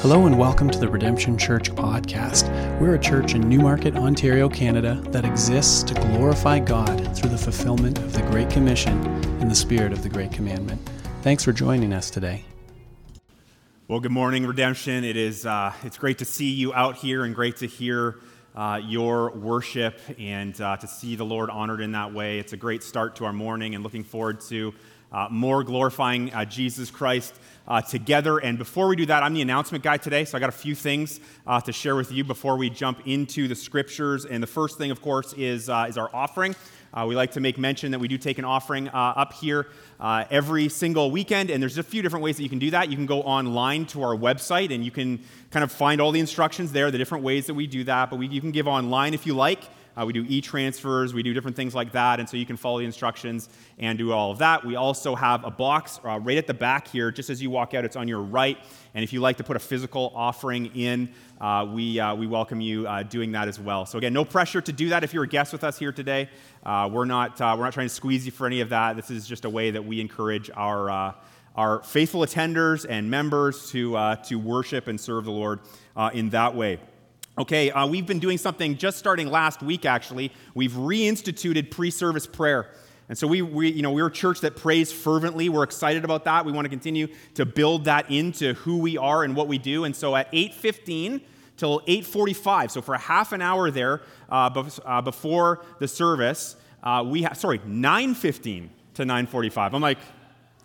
Hello and welcome to the Redemption Church podcast. We're a church in Newmarket, Ontario, Canada that exists to glorify God through the fulfillment of the Great Commission in the spirit of the Great Commandment. Thanks for joining us today. Well, good morning, Redemption. It is uh, it's great to see you out here and great to hear uh, your worship and uh, to see the Lord honored in that way. It's a great start to our morning and looking forward to uh, more glorifying uh, Jesus Christ uh, together. And before we do that, I'm the announcement guy today, so I got a few things uh, to share with you before we jump into the scriptures. And the first thing, of course, is, uh, is our offering. Uh, we like to make mention that we do take an offering up here every single weekend, and there's a few different ways that you can do that. You can go online to our website, and you can kind of find all the instructions there, the different ways that we do that. But we, you can give online if you like. Uh, we do e transfers, we do different things like that, and so you can follow the instructions and do all of that. We also have a box uh, right at the back here, just as you walk out, it's on your right. And if you like to put a physical offering in, uh, we, uh, we welcome you uh, doing that as well. So, again, no pressure to do that if you're a guest with us here today. Uh, we're, not, we're not trying to squeeze you for any of that. This is just a way that we encourage our our faithful attenders and members to, uh, to worship and serve the Lord uh, in that way. Okay, uh, we've been doing something just starting last week, actually. We've reinstituted pre service prayer. And so we, we, you know, we're a church that prays fervently. We're excited about that. We want to continue to build that into who we are and what we do. And so at 8.15 till 8.45, so for a half an hour there uh, uh, before the service, uh, we have, sorry, 9.15 to 9.45. I'm like,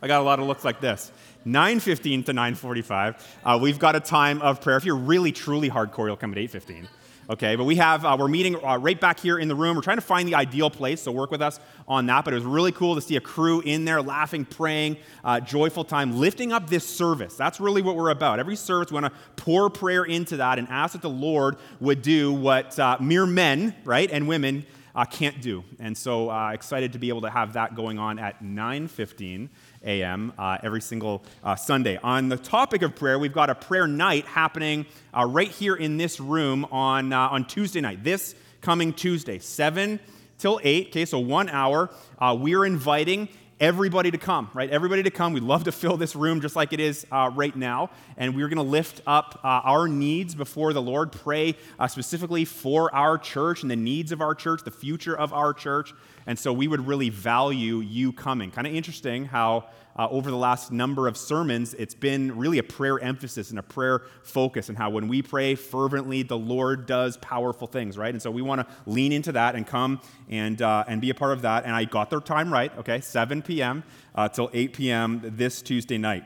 I got a lot of looks like this. 9.15 to 9.45, uh, we've got a time of prayer. If you're really, truly hardcore, you'll come at 8.15. Okay, but we have, uh, we're meeting uh, right back here in the room. We're trying to find the ideal place, so work with us on that. But it was really cool to see a crew in there laughing, praying, uh, joyful time, lifting up this service. That's really what we're about. Every service, we want to pour prayer into that and ask that the Lord would do what uh, mere men, right, and women uh, can't do. And so excited to be able to have that going on at 9.15 a.m. Uh, every single uh, Sunday. On the topic of prayer, we've got a prayer night happening uh, right here in this room on, uh, on Tuesday night, this coming Tuesday, 7 till 8. Okay, so one hour. Uh, we're inviting everybody to come, right? Everybody to come. We'd love to fill this room just like it is uh, right now. And we're going to lift up uh, our needs before the Lord, pray uh, specifically for our church and the needs of our church, the future of our church. And so we would really value you coming. Kind of interesting how uh, over the last number of sermons, it's been really a prayer emphasis and a prayer focus, and how when we pray fervently, the Lord does powerful things, right? And so we want to lean into that and come and, uh, and be a part of that. And I got their time right, okay? 7 p.m. Uh, till 8 p.m. this Tuesday night.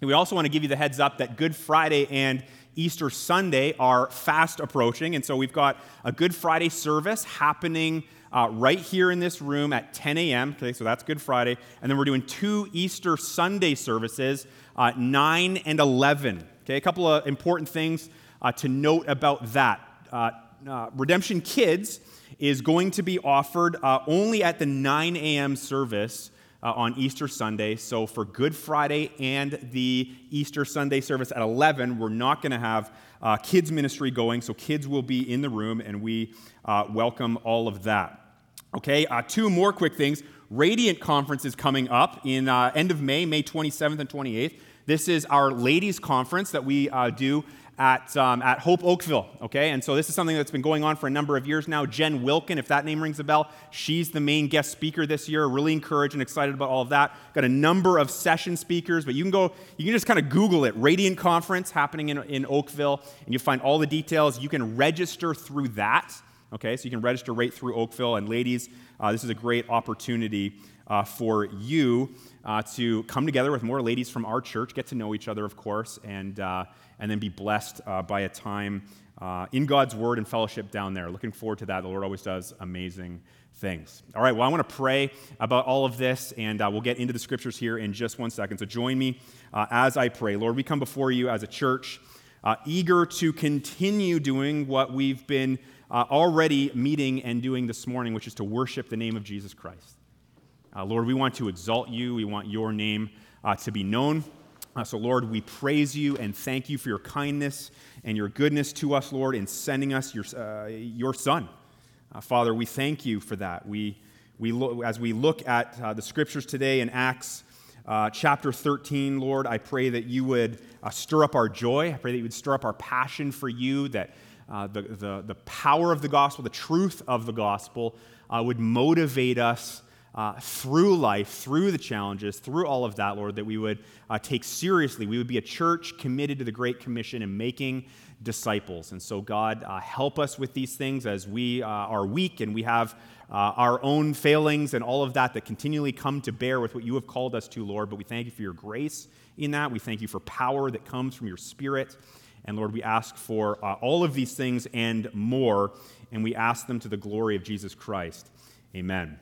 And we also want to give you the heads up that Good Friday and Easter Sunday are fast approaching. And so we've got a Good Friday service happening uh, right here in this room at 10 a.m. Okay, so that's Good Friday. And then we're doing two Easter Sunday services, uh, 9 and 11. Okay, a couple of important things uh, to note about that. Uh, uh, Redemption Kids is going to be offered uh, only at the 9 a.m. service. Uh, on Easter Sunday. So for Good Friday and the Easter Sunday service at 11, we're not going to have uh, kids ministry going. So kids will be in the room, and we uh, welcome all of that. Okay, uh, two more quick things. Radiant Conference is coming up in uh, end of May, May 27th and 28th. This is our ladies' conference that we uh, do at, um, at Hope Oakville, okay? And so this is something that's been going on for a number of years now. Jen Wilkin, if that name rings a bell, she's the main guest speaker this year. Really encouraged and excited about all of that. Got a number of session speakers, but you can go, you can just kind of Google it. Radiant Conference happening in, in Oakville, and you'll find all the details. You can register through that. Okay, so you can register right through Oakville. And ladies, uh, this is a great opportunity uh, for you uh, to come together with more ladies from our church, get to know each other, of course, and, uh, and then be blessed uh, by a time uh, in God's Word and fellowship down there. Looking forward to that. The Lord always does amazing things. All right, well, I want to pray about all of this, and we'll get into the scriptures here in just one second. So join me as I pray. Lord, we come before you as a church, eager to continue doing what we've been uh, already meeting and doing this morning, which is to worship the name of Jesus Christ. Uh, Lord, we want to exalt you. We want your name uh, to be known. Uh, so, Lord, we praise you and thank you for your kindness and your goodness to us, Lord, in sending us your, uh, your Son. Uh, Father, we thank you for that. We, we lo- as we look at the scriptures today in Acts chapter 13, Lord, I pray that you would stir up our joy. I pray that you would stir up our passion for you, that uh, the, the, the power of the gospel, the truth of the gospel, uh, would motivate us uh, through life, through the challenges, through all of that, Lord, that we would uh, take seriously. We would be a church committed to the Great Commission and making disciples. And so, God, uh, help us with these things as we are weak and we have our own failings and all of that that continually come to bear with what you have called us to, Lord. But we thank you for your grace in that. We thank you for power that comes from your Spirit. And Lord, we ask for uh, all of these things and more, and we ask them to the glory of Jesus Christ. Amen.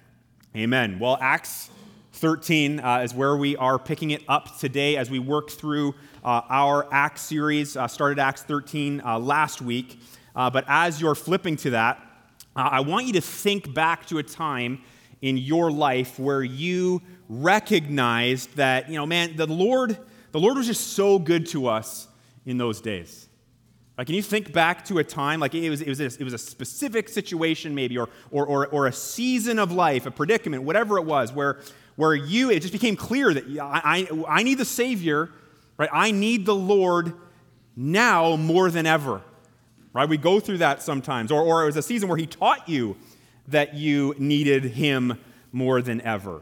Amen. Well, Acts 13 uh, is where we are picking it up today as we work through uh, our Acts series. Uh, started Acts 13 uh, last week. Uh, but as you're flipping to that, I want you to think back to a time in your life where you recognized that, you know, man, the Lord, the Lord was just so good to us in those days. Like, can you think back to a time, like it was, it was, a, it was a specific situation maybe, or, or, or, or, a season of life, a predicament, whatever it was, where, where you, it just became clear that I, I, I need the Savior, right? I need the Lord now more than ever, right? We go through that sometimes. Or, or it was a season where He taught you that you needed Him more than ever.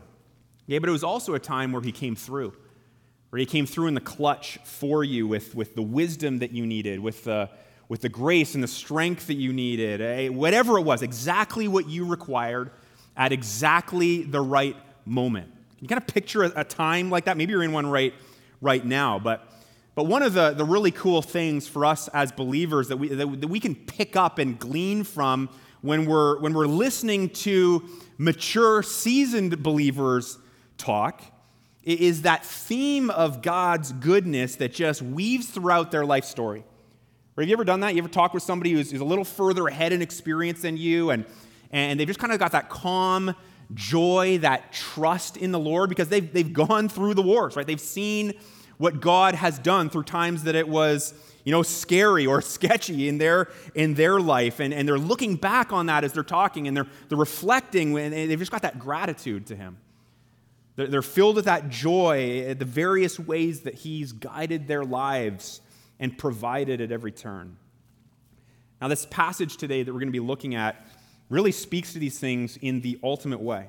Yeah, but it was also a time where He came through where he came through in the clutch for you with, with the wisdom that you needed, with the, with the grace and the strength that you needed, eh? whatever it was, exactly what you required at exactly the right moment. Can you kind of picture a, a time like that? Maybe you're in one right, right now, but, but one of the, the really cool things for us as believers that we, that, that we can pick up and glean from when we're, when we're listening to mature, seasoned believers talk is that theme of God's goodness that just weaves throughout their life story. have you ever done that? You ever talk with somebody who's, who's a little further ahead in experience than you, and, and they've just kind of got that calm joy, that trust in the Lord because they've, they've gone through the wars, right? They've seen what God has done through times that it was, you know, scary or sketchy in their, in their life. And, and they're looking back on that as they're talking and they're, they're reflecting, and they've just got that gratitude to Him. They're filled with that joy at the various ways that He's guided their lives and provided at every turn. Now, this passage today that we're going to be looking at really speaks to these things in the ultimate way.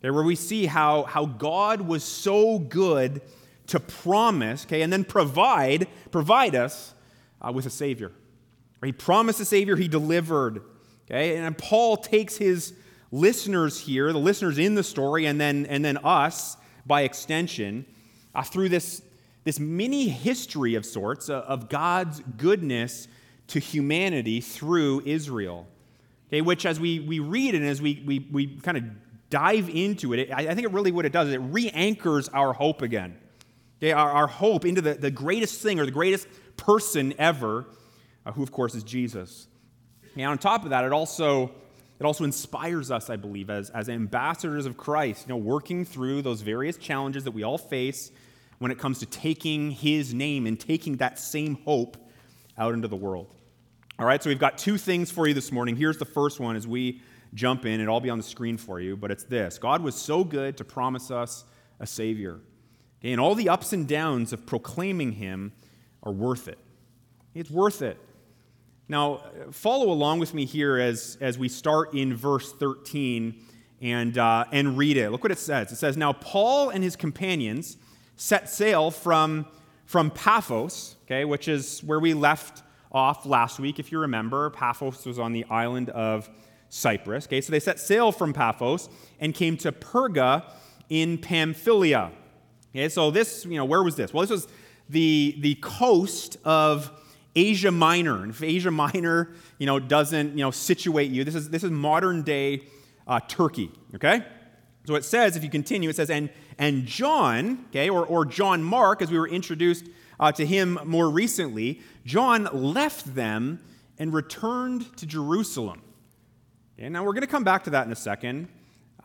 Okay, where we see how, how God was so good to promise, okay, and then provide, provide us uh, with a Savior. He promised a Savior, He delivered. Okay, and Paul takes his listeners here, the listeners in the story, and then, and then us by extension, uh, through this, this mini history of sorts uh, of God's goodness to humanity through Israel. Okay, which as we, we read and as we, we, we kind of dive into it, it I, I, think it really what it does is it re anchors our hope again. Okay, our, our hope into the, the greatest thing or the greatest person ever, uh, who of course is Jesus. And on top of that, it also it also inspires us, I believe, as, as ambassadors of Christ, you know, working through those various challenges that we all face when it comes to taking his name and taking that same hope out into the world. All right, so we've got two things for you this morning. Here's the first one as we jump in, it'll all be on the screen for you, but it's this God was so good to promise us a Savior. Okay, and all the ups and downs of proclaiming him are worth it. It's worth it. Now, follow along with me here as, as we start in verse 13 and, uh, and read it. Look what it says. It says, Now Paul and his companions set sail from, from Paphos, okay, which is where we left off last week, if you remember. Paphos was on the island of Cyprus. Okay, so they set sail from Paphos and came to Perga in Pamphylia. Okay, so this, you know, where was this? Well, this was the, the coast of Asia Minor. And if Asia Minor, you know, doesn't, you know, situate you, this is, this is modern day uh, Turkey, okay? So it says, if you continue, it says, and, and John, okay, or, or John Mark, as we were introduced uh, to him more recently, John left them and returned to Jerusalem. Okay, now we're going to come back to that in a second,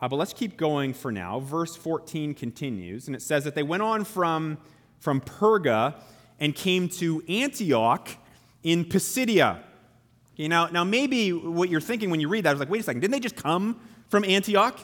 uh, but let's keep going for now. Verse 14 continues, and it says that they went on from, from Perga and came to Antioch in Pisidia. Okay, now, now, maybe what you're thinking when you read that is like, wait a second, didn't they just come from Antioch?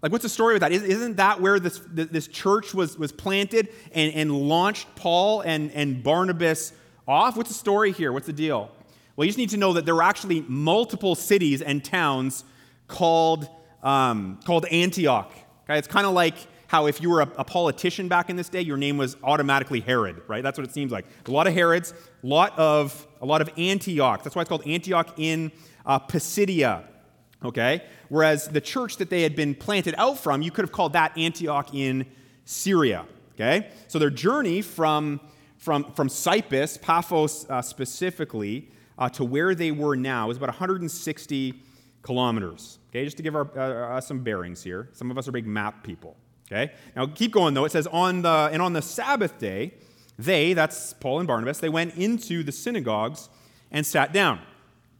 Like, what's the story with that? Isn't that where this, this church was, was planted and, and launched Paul and, and Barnabas off? What's the story here? What's the deal? Well, you just need to know that there were actually multiple cities and towns called, um, called Antioch. Okay? It's kind of like how if you were a, a, politician back in this day, your name was automatically Herod, right? That's what it seems like. A lot of Herods, a lot of, a lot of Antioch. That's why it's called Antioch in uh, Pisidia okay? Whereas the church that they had been planted out from, you could have called that Antioch in Syria, okay? So their journey from, from, from Cyprus, Paphos uh, specifically, uh, to where they were now is about 160 kilometers, okay? Just to give our, uh, some bearings here. Some of us are big map people, okay? Now keep going though. It says, on the, and on the Sabbath day, they, that's Paul and Barnabas, they went into the synagogues and sat down.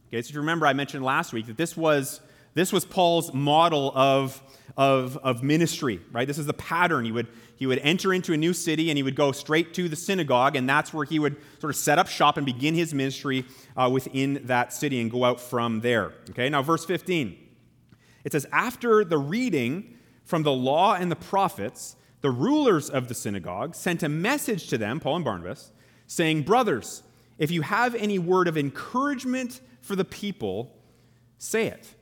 Okay, so if you remember, I mentioned last week that this was this was Paul's model of, of, of ministry, right? This is the pattern. He would, he would enter into a new city and he would go straight to the synagogue, and that's where he would sort of set up shop and begin his ministry uh, within that city and go out from there. Okay, now verse 15. It says, After the reading from the law and the prophets, the rulers of the synagogue sent a message to them, Paul and Barnabas, saying, Brothers, if you have any word of encouragement for the people, say it.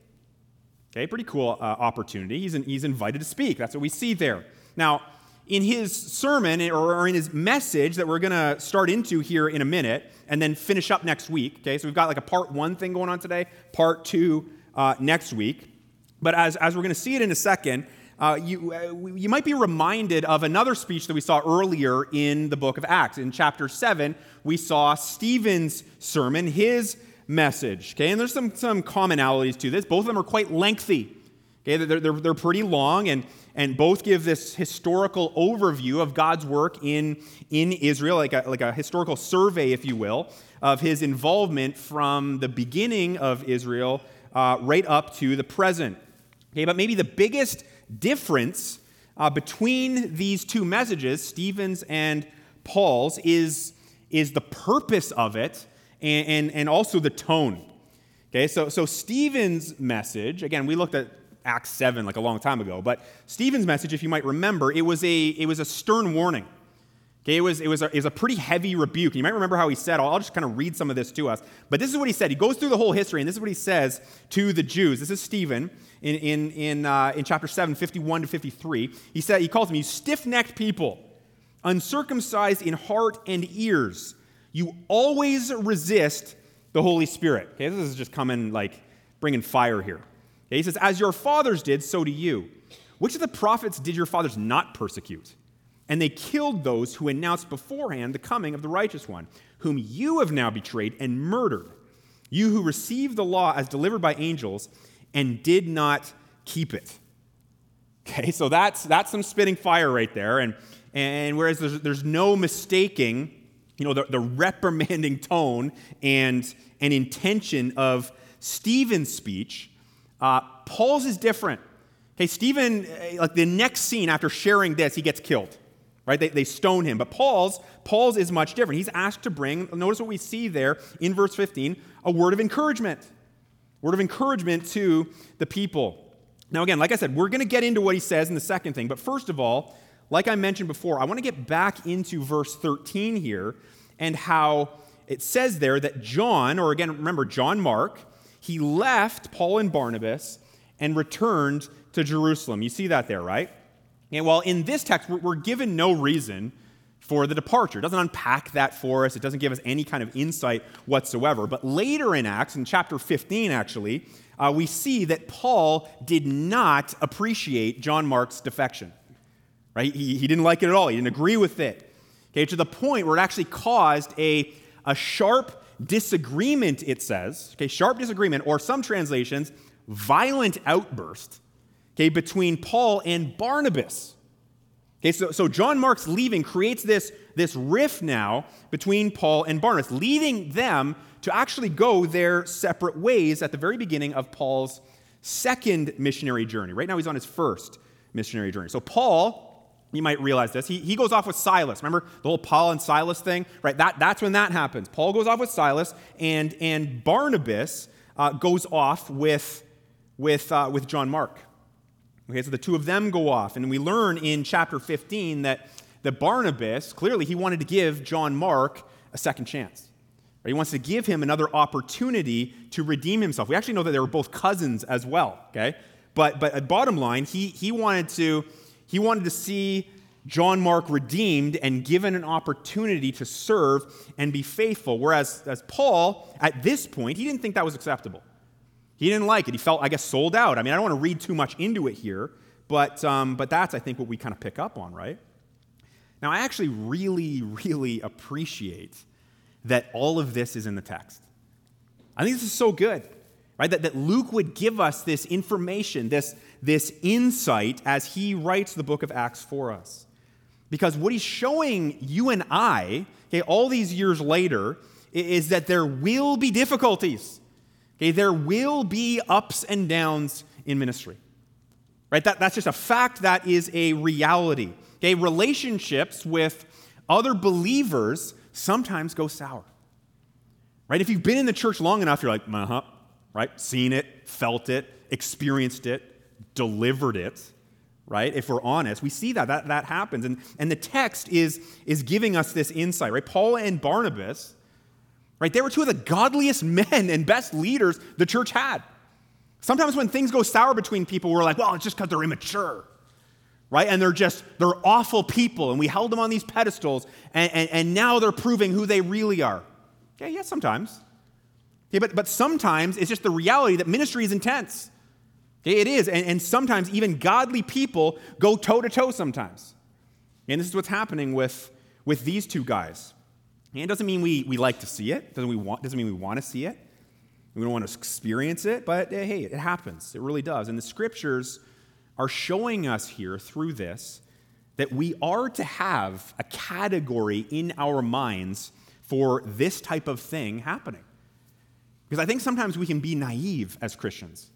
Okay, pretty cool uh, opportunity. He's, he's invited to speak. That's what we see there. Now, in his sermon or in his message that we're going to start into here in a minute and then finish up next week, okay, so we've got like a part one thing going on today, part two uh, next week. But as, as we're going to see it in a second, uh, you, uh, you might be reminded of another speech that we saw earlier in the book of Acts. In chapter 7, we saw Stephen's sermon, his message. Okay, and there's some, some commonalities to this. Both of them are quite lengthy. Okay, they're, they're, they're pretty long, and, and both give this historical overview of God's work in, in Israel, like a, like a historical survey, if you will, of his involvement from the beginning of Israel uh, right up to the present. Okay, but maybe the biggest difference uh, between these two messages, Stephen's and Paul's, is, is the purpose of it and, and, and also the tone. Okay, so, so Stephen's message, again, we looked at Acts 7 like a long time ago, but Stephen's message, if you might remember, it was a, it was a stern warning. Okay, it was, it, was a, it was a pretty heavy rebuke. You might remember how he said, I'll, I'll just kind of read some of this to us. But this is what he said. He goes through the whole history, and this is what he says to the Jews. This is Stephen in, in, in, uh, in chapter 7, 51 to 53. He, said, he calls them, you stiff necked people, uncircumcised in heart and ears you always resist the Holy Spirit. Okay, this is just coming like bringing fire here. Okay, he says, As your fathers did, so do you. Which of the prophets did your fathers not persecute? And they killed those who announced beforehand the coming of the righteous one, whom you have now betrayed and murdered. You who received the law as delivered by angels and did not keep it. Okay, so that's, that's some spitting fire right there. And, and whereas there's, there's no mistaking you know, the, the reprimanding tone and, and intention of Stephen's speech, uh, Paul's is different. Okay, Stephen, uh, like the next scene after sharing this, he gets killed. Right? They, they stone him. But Paul's, Paul's is much different. He's asked to bring, notice what we see there in verse 15, a word of encouragement. Word of encouragement to the people. Now, again, like I said, we're going to get into what he says in the second thing. But first of all, like I mentioned before, I want to get back into verse 13 here and how it says there that John, or again, remember John Mark, he left Paul and Barnabas and returned to Jerusalem. You see that there, right? And well, in this text, we're given no reason for the departure. It doesn't unpack that for us, it doesn't give us any kind of insight whatsoever. But later in Acts, in chapter 15, actually, uh, we see that Paul did not appreciate John Mark's defection. Right? He, he didn't like it at all, he didn't agree with it. Okay, to the point where it actually caused a, a sharp disagreement, it says. Okay, sharp disagreement, or some translations, violent outburst, okay, between Paul and Barnabas. Okay, so, so John Mark's leaving creates this, this rift now between Paul and Barnabas, leading them to actually go their separate ways at the very beginning of Paul's second missionary journey. Right now, he's on his first missionary journey. So, Paul you might realize this. He, he goes off with Silas. Remember the whole Paul and Silas thing? Right? That, that's when that happens. Paul goes off with Silas, and, and Barnabas uh, goes off with, with, uh, with John Mark. Okay, so the two of them go off, and we learn in chapter 15 that, that Barnabas, clearly, he wanted to give John Mark a second chance. Right? He wants to give him another opportunity to redeem himself. We actually know that they were both cousins as well, okay? But, but bottom line, he, he, wanted to, he wanted to see John Mark redeemed and given an opportunity to serve and be faithful. Whereas as Paul, at this point, he didn't think that was acceptable. He didn't like it. He felt, I guess, sold out. I mean, I don't want to read too much into it here, but, um, but that's, I think, what we kind of pick up on, right? Now, I actually really, really appreciate that all of this is in the text. I think this is so good, right? That, that Luke would give us this information, this, this insight as he writes the book of Acts for us. Because what he's showing you and I, okay, all these years later, is that there will be difficulties. Okay, there will be ups and downs in ministry. Right? That, that's just a fact that is a reality. Okay, relationships with other believers sometimes go sour. Right? If you've been in the church long enough, you're like, uh huh, right? Seen it, felt it, experienced it, delivered it right? If we're honest, we see that that, that happens. And, and the text is, is giving us this insight, right? Paul and Barnabas, right? They were two of the godliest men and best leaders the church had. Sometimes when things go sour between people, we're like, well, it's just because they're immature, right? And they're just, they're awful people, and we held them on these pedestals, and, and, and now they're proving who they really are. Okay, yeah, sometimes. Yeah, but, but sometimes it's just the reality that ministry is intense. Okay, it is. And, and sometimes even godly people go toe to toe sometimes. And this is what's happening with, with these two guys. And it doesn't mean we, we like to see it, doesn't, we want, doesn't mean we want to see it. We don't want to experience it, but eh, hey, it happens. It really does. And the scriptures are showing us here through this that we are to have a category in our minds for this type of thing happening. Because I think sometimes we can be naive as Christians.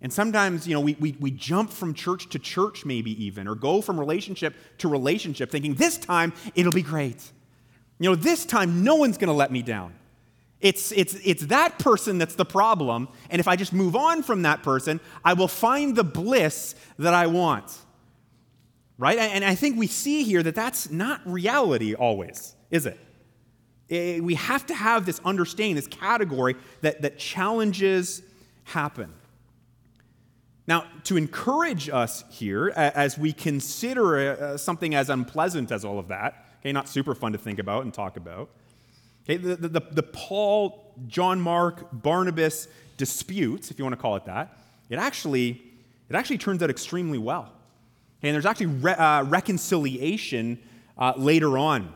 And sometimes, you know, we, we, we jump from church to church, maybe even, or go from relationship to relationship, thinking, this time it'll be great. You know, this time no one's going to let me down. It's, it's, it's that person that's the problem. And if I just move on from that person, I will find the bliss that I want. Right? And I think we see here that that's not reality always, is it? Eh, we have to have this understanding, this category that, that challenges happen. Now, to encourage us here as we consider uh, something as unpleasant as all of that, okay, not super fun to think about and talk about, okay, the, the, the Paul, John Mark, Barnabas dispute, if you want to call it that, it actually, it actually turns out extremely well. Okay, and there's actually re- uh, reconciliation uh, later on.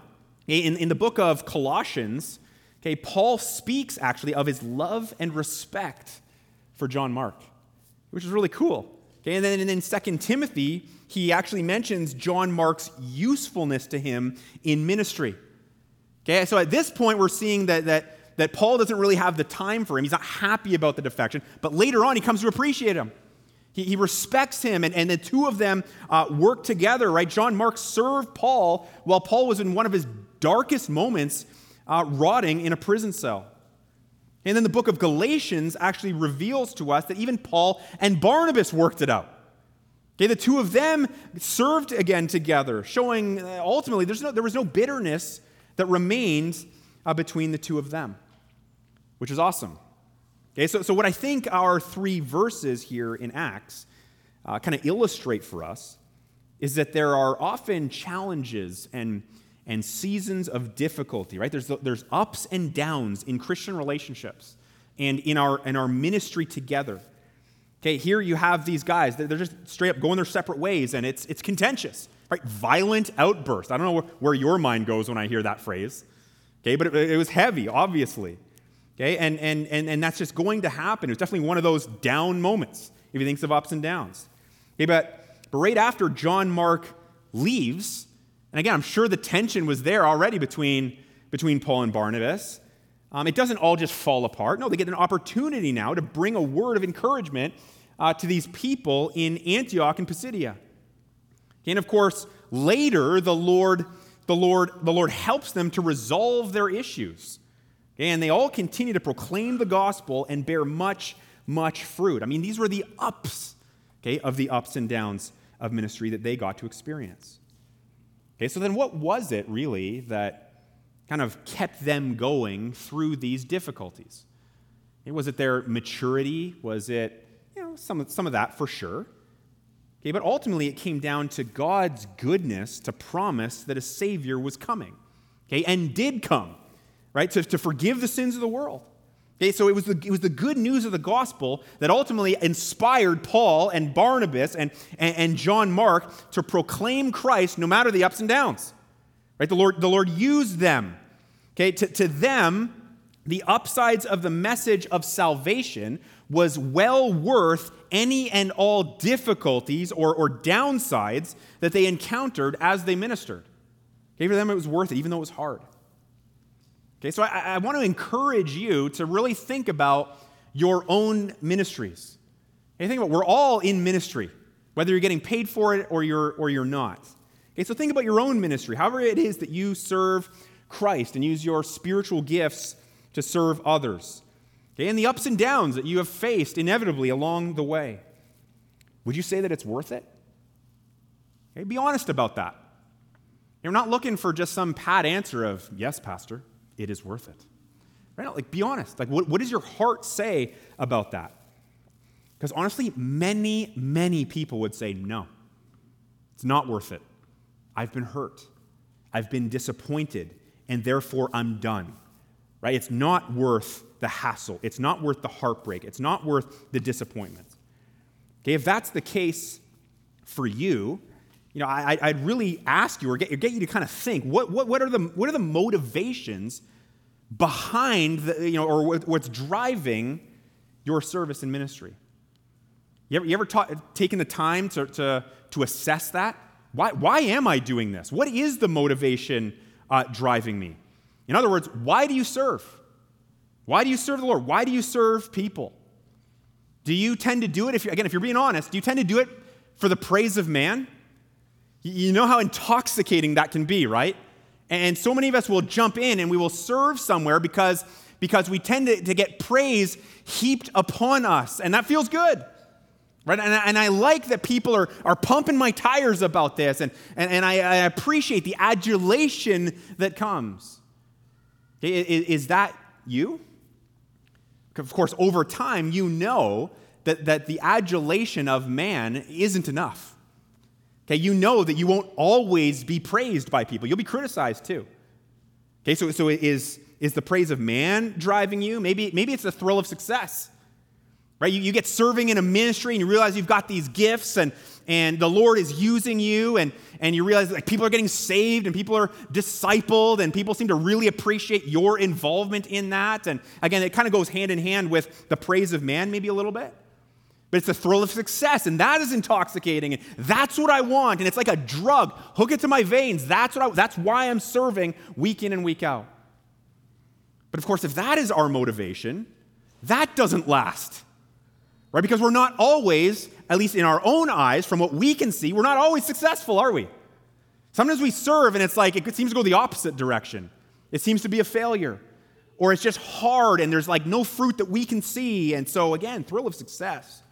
In, in the book of Colossians, okay, Paul speaks actually of his love and respect for John Mark which is really cool. Okay, and then in 2 Timothy, he actually mentions John Mark's usefulness to him in ministry. Okay, so at this point, we're seeing that, that, that Paul doesn't really have the time for him. He's not happy about the defection, but later on, he comes to appreciate him. He, he respects him, and, and the two of them uh, work together, right? John Mark served Paul while Paul was in one of his darkest moments, uh, rotting in a prison cell. And then the book of Galatians actually reveals to us that even Paul and Barnabas worked it out. Okay, the two of them served again together, showing uh, ultimately no, there was no bitterness that remained uh, between the two of them, which is awesome. Okay, so, so what I think our three verses here in Acts uh, kind of illustrate for us is that there are often challenges and and seasons of difficulty, right? There's, there's ups and downs in Christian relationships and in our, in our ministry together. Okay, here you have these guys, they're just straight up going their separate ways, and it's, it's contentious, right? Violent outburst. I don't know where, your mind goes when I hear that phrase. Okay, but it, it was heavy, obviously. Okay, and, and, and, and that's just going to happen. It was definitely one of those down moments if he thinks of ups and downs. Okay, but, but right after John Mark leaves, and again, I'm sure the tension was there already between, between Paul and Barnabas. Um, it doesn't all just fall apart. No, they get an opportunity now to bring a word of encouragement uh, to these people in Antioch and Pisidia. And of course, later the Lord, the Lord, the Lord helps them to resolve their issues. And they all continue to proclaim the gospel and bear much, much fruit. I mean, these were the ups okay, of the ups and downs of ministry that they got to experience. Okay, so then what was it really that kind of kept them going through these difficulties? Was it their maturity? Was it, you know, some some of that for sure? Okay, but ultimately it came down to God's goodness to promise that a Savior was coming, okay, and did come, right, to, to forgive the sins of the world. Okay, so it was, the, it was the good news of the gospel that ultimately inspired Paul and Barnabas and, and, and John Mark to proclaim Christ no matter the ups and downs. Right? The Lord, the Lord used them. Okay, to, to them, the upsides of the message of salvation was well worth any and all difficulties or, or downsides that they encountered as they ministered. Okay, for them, it was worth it, even though it was hard. Okay, so I, I want to encourage you to really think about your own ministries. Okay, think about we're all in ministry, whether you're getting paid for it or you're or you're not. Okay, so think about your own ministry, however it is that you serve Christ and use your spiritual gifts to serve others. Okay, and the ups and downs that you have faced inevitably along the way. Would you say that it's worth it? Okay, be honest about that. You're not looking for just some pat answer of, yes, Pastor it is worth it. Right now, like be honest. Like what, what does your heart say about that? Because honestly, many, many people would say, no, it's not worth it. I've been hurt. I've been disappointed, and therefore I'm done. Right? It's not worth the hassle. It's not worth the heartbreak. It's not worth the disappointment. Okay, if that's the case for you, you know, I, would really ask you or get, get you to kind of think what, what, what, are the, what are the motivations behind, the, you know, or what's driving your service and ministry? You ever, you ever ta- taken the time to, to, to assess that? Why, why am I doing this? What is the motivation uh, driving me? In other words, why do you serve? Why do you serve the Lord? Why do you serve people? Do you tend to do it, if again, if you're being honest, do you tend to do it for the praise of man? You know how intoxicating that can be, right? And so many of us will jump in and we will serve somewhere because, because we tend to, to get praise heaped upon us. And that feels good. Right? And, and I like that people are, are pumping my tires about this, and, and, and I, I appreciate the adulation that comes. Is, is that you? Of course, over time, you know that, that the adulation of man isn't enough. Okay, you know that you won't always be praised by people. You'll be criticized too. Okay, so, so is, is the praise of man driving you? Maybe, maybe it's the thrill of success. Right? You, you get serving in a ministry and you realize you've got these gifts and, and the Lord is using you and, and you realize like people are getting saved and people are discipled and people seem to really appreciate your involvement in that. And again, it kind of goes hand in hand with the praise of man, maybe a little bit but it's the thrill of success, and that is intoxicating, and that's what I want, and it's like a drug. Hook it to my veins. That's what I, that's why I'm serving week in and week out. But of course, if that is our motivation, that doesn't last. Right? Because we're not always, at least in our own eyes, from what we can see, we're not always successful, are we? Sometimes we serve and it's like it seems to go the opposite direction. It seems to be a failure. Or it's just hard and there's like no fruit that we can see. And so, again, thrill of success.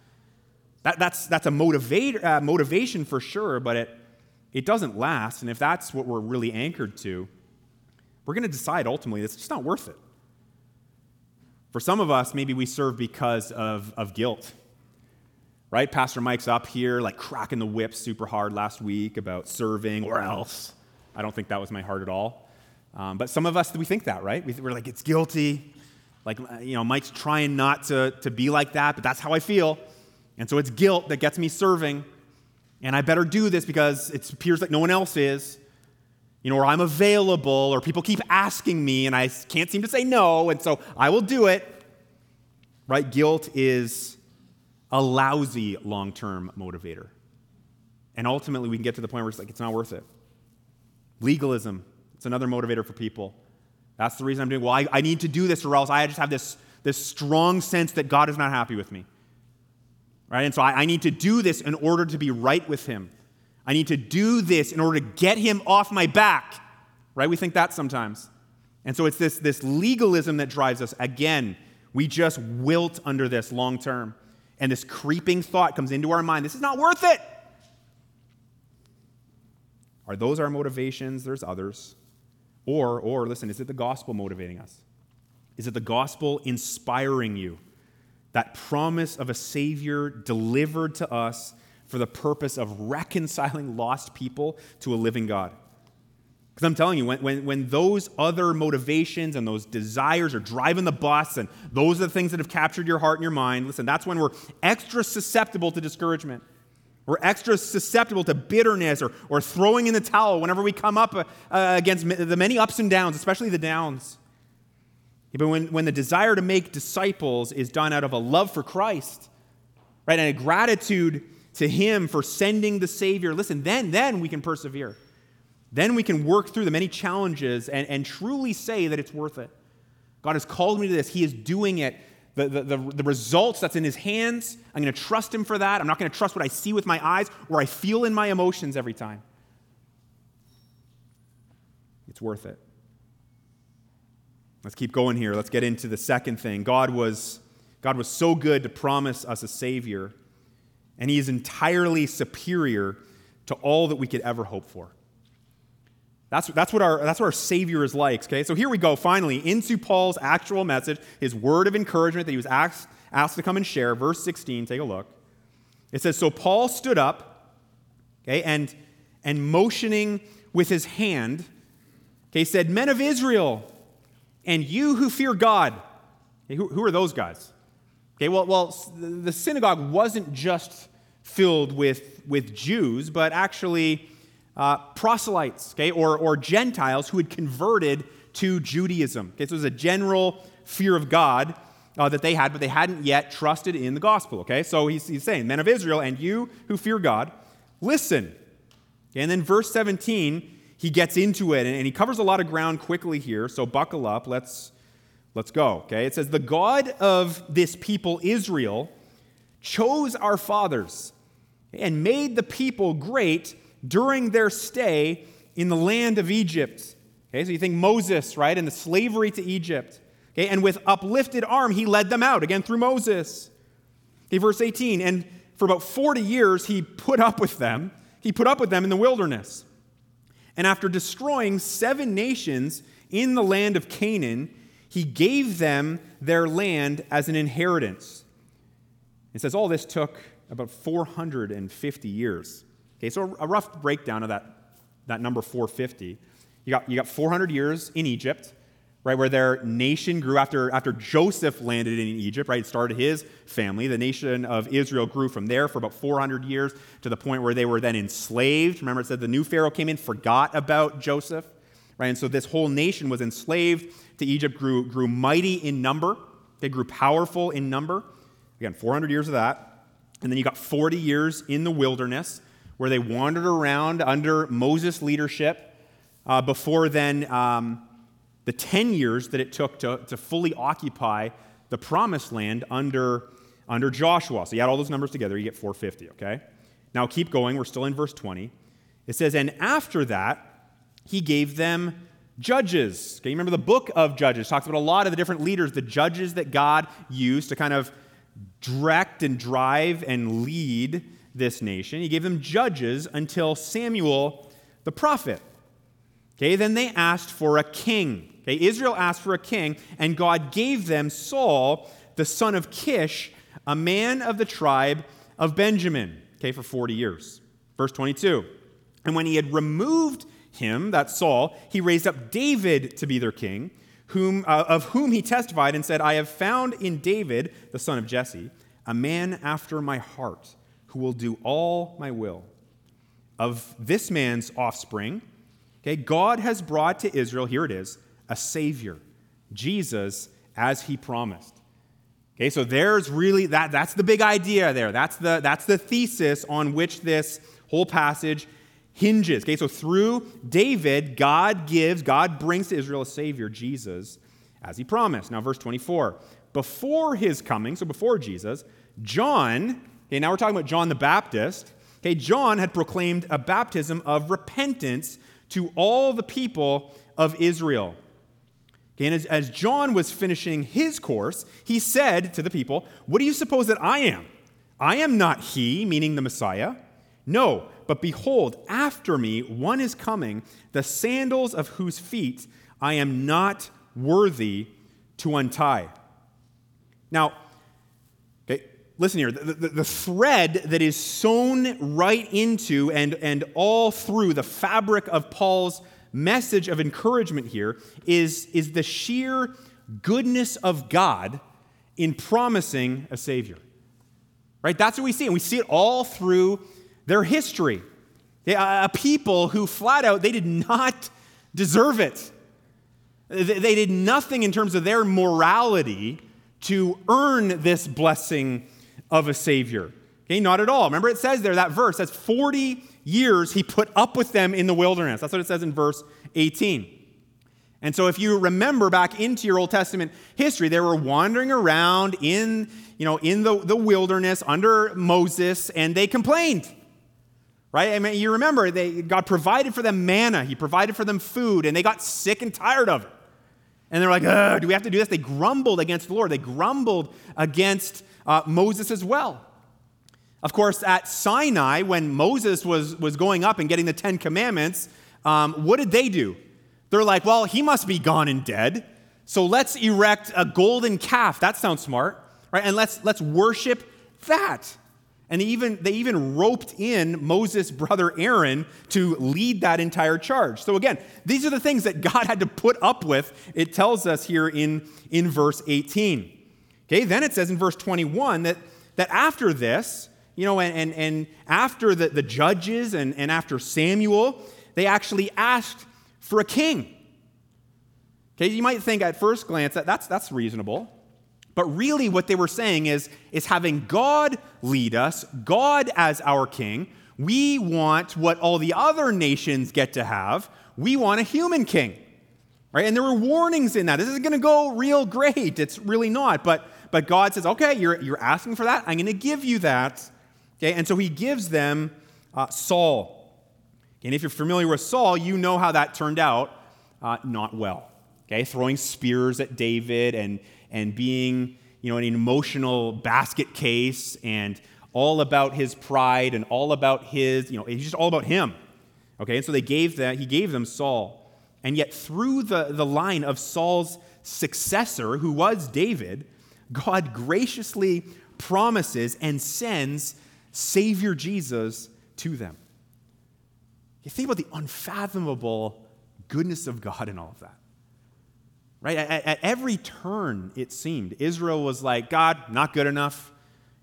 That, that's, that's a motivate, uh, motivation for sure, but it, it doesn't last. And if that's what we're really anchored to, we're going to decide ultimately it's just not worth it. For some of us, maybe we serve because of, of guilt. Right? Pastor Mike's up here, like cracking the whip super hard last week about serving or else. I don't think that was my heart at all. Um, but some of us, we think that, right? We're like, it's guilty. Like, you know, Mike's trying not to, to be like that, but that's how I feel. And so it's guilt that gets me serving. And I better do this because it appears like no one else is. You know, or I'm available, or people keep asking me and I can't seem to say no, and so I will do it. Right? Guilt is a lousy long term motivator. And ultimately, we can get to the point where it's like, it's not worth it. Legalism, it's another motivator for people. That's the reason I'm doing, well, I, I need to do this, or else I just have this, this strong sense that God is not happy with me. Right? And so I, I need to do this in order to be right with him. I need to do this in order to get him off my back. Right? We think that sometimes. And so it's this, this legalism that drives us. Again, we just wilt under this long term. and this creeping thought comes into our mind this is not worth it. Are those our motivations? There's others. Or, or listen, is it the gospel motivating us? Is it the gospel inspiring you? That promise of a Savior delivered to us for the purpose of reconciling lost people to a living God. Because I'm telling you, when, when, when those other motivations and those desires are driving the bus, and those are the things that have captured your heart and your mind, listen, that's when we're extra susceptible to discouragement. We're extra susceptible to bitterness or, or throwing in the towel whenever we come up uh, against the many ups and downs, especially the downs. But when, when the desire to make disciples is done out of a love for Christ, right, and a gratitude to Him for sending the Savior, listen, then, then we can persevere. Then we can work through the many challenges and, and truly say that it's worth it. God has called me to this. He is doing it. The, the, the, the results that's in his hands, I'm going to trust him for that. I'm not going to trust what I see with my eyes or I feel in my emotions every time. It's worth it. Let's keep going here. Let's get into the second thing. God was, God was so good to promise us a Savior, and He is entirely superior to all that we could ever hope for. That's, that's, what our, that's what our Savior is like, okay? So here we go, finally, into Paul's actual message, his word of encouragement that he was asked, asked to come and share. Verse 16, take a look. It says, So Paul stood up, okay, and, and motioning with his hand, okay, said, Men of Israel, and you who fear God. Okay, who, who are those guys? Okay, well, well, the synagogue wasn't just filled with, with Jews, but actually uh, proselytes, okay, or, or Gentiles who had converted to Judaism. Okay, so there's a general fear of God uh, that they had, but they hadn't yet trusted in the gospel. Okay, so he's, he's saying, Men of Israel, and you who fear God, listen. Okay, and then verse 17, he gets into it, and, and he covers a lot of ground quickly here. So buckle up. Let's let's go. Okay, it says, The God of this people, Israel, chose our fathers and made the people great during their stay in the land of Egypt. Okay, so you think Moses, right, and the slavery to Egypt. Okay, and with uplifted arm, he led them out, again through Moses. Okay, verse 18, and for about 40 years, he put up with them. He put up with them in the wilderness. And after destroying seven nations in the land of Canaan, he gave them their land as an inheritance. It says all this took about 450 years. Okay, so a rough breakdown of that, that number 450. You got, you got 400 years in Egypt, right, where their nation grew after, after Joseph landed in Egypt, right, started his family. The nation of Israel grew from there for about 400 years to the point where they were then enslaved. Remember, it said the new Pharaoh came in, forgot about Joseph, right, and so this whole nation was enslaved to Egypt, grew, grew mighty in number. They grew powerful in number. Again, 400 years of that. And then you got 40 years in the wilderness where they wandered around under Moses' leadership uh, before then um, the 10 years that it took to, to fully occupy the promised land under, under Joshua. So you add all those numbers together, you get 450, okay? Now keep going. We're still in verse 20. It says, And after that, he gave them judges. Okay, you remember the book of Judges talks about a lot of the different leaders, the judges that God used to kind of direct and drive and lead this nation. He gave them judges until Samuel the prophet. Okay, then they asked for a king. Okay, Israel asked for a king, and God gave them Saul, the son of Kish, a man of the tribe of Benjamin, okay, for 40 years. Verse 22. And when he had removed him, that Saul, he raised up David to be their king, whom, uh, of whom he testified and said, I have found in David, the son of Jesse, a man after my heart who will do all my will. Of this man's offspring, okay, God has brought to Israel, here it is, a Savior, Jesus, as he promised. Okay, so there's really that that's the big idea there. That's the that's the thesis on which this whole passage hinges. Okay, so through David, God gives, God brings to Israel a Savior, Jesus, as he promised. Now, verse 24. Before his coming, so before Jesus, John Okay, now we're talking about John the Baptist. Okay, John had proclaimed a baptism of repentance to all the people of Israel. Okay, and as, as John was finishing his course, he said to the people, What do you suppose that I am? I am not he, meaning the Messiah. No, but behold, after me one is coming, the sandals of whose feet I am not worthy to untie. Now, okay, listen here. The, the, the, thread that is sewn right into and, and all through the fabric of Paul's message of encouragement here is, is the sheer goodness of God in promising a Savior. Right? That's what we see. And we see it all through their history. They, a people who flat out, they did not deserve it. They did nothing in terms of their morality to earn this blessing of a Savior. Okay, not at all. Remember, it says there, that verse, says 40 years he put up with them in the wilderness. That's what it says in verse 18. And so if you remember back into your Old Testament history, they were wandering around in, you know, in the, the wilderness under Moses, and they complained. Right? I mean, you remember they, God provided for them manna, He provided for them food, and they got sick and tired of it. And they're like, do we have to do this? They grumbled against the Lord. They grumbled against uh, Moses as well. Of course, at Sinai, when Moses was, was going up and getting the Ten Commandments, um, what did they do? They're like, well, he must be gone and dead. So let's erect a golden calf. That sounds smart, right? And let's, let's worship that. And they even, they even roped in Moses' brother Aaron to lead that entire charge. So, again, these are the things that God had to put up with, it tells us here in, in verse 18. Okay, then it says in verse 21 that, that after this, you know, and, and, and after the, the judges and, and after Samuel, they actually asked for a king. Okay, you might think at first glance that that's, that's reasonable. But really, what they were saying is, is having God lead us, God as our king, we want what all the other nations get to have. We want a human king. Right? And there were warnings in that. This isn't going to go real great. It's really not. But, but God says, okay, you're, you're asking for that. I'm going to give you that. Okay? And so he gives them uh, Saul. And if you're familiar with Saul, you know how that turned out uh, not well. Okay, throwing spears at David and, and being you know, an emotional basket case and all about his pride and all about his, you know, he's just all about him. Okay, and so they gave that, he gave them Saul. And yet, through the, the line of Saul's successor, who was David, God graciously promises and sends Savior Jesus to them. You think about the unfathomable goodness of God in all of that. Right? At, at, every turn, it seemed, Israel was like, God, not good enough.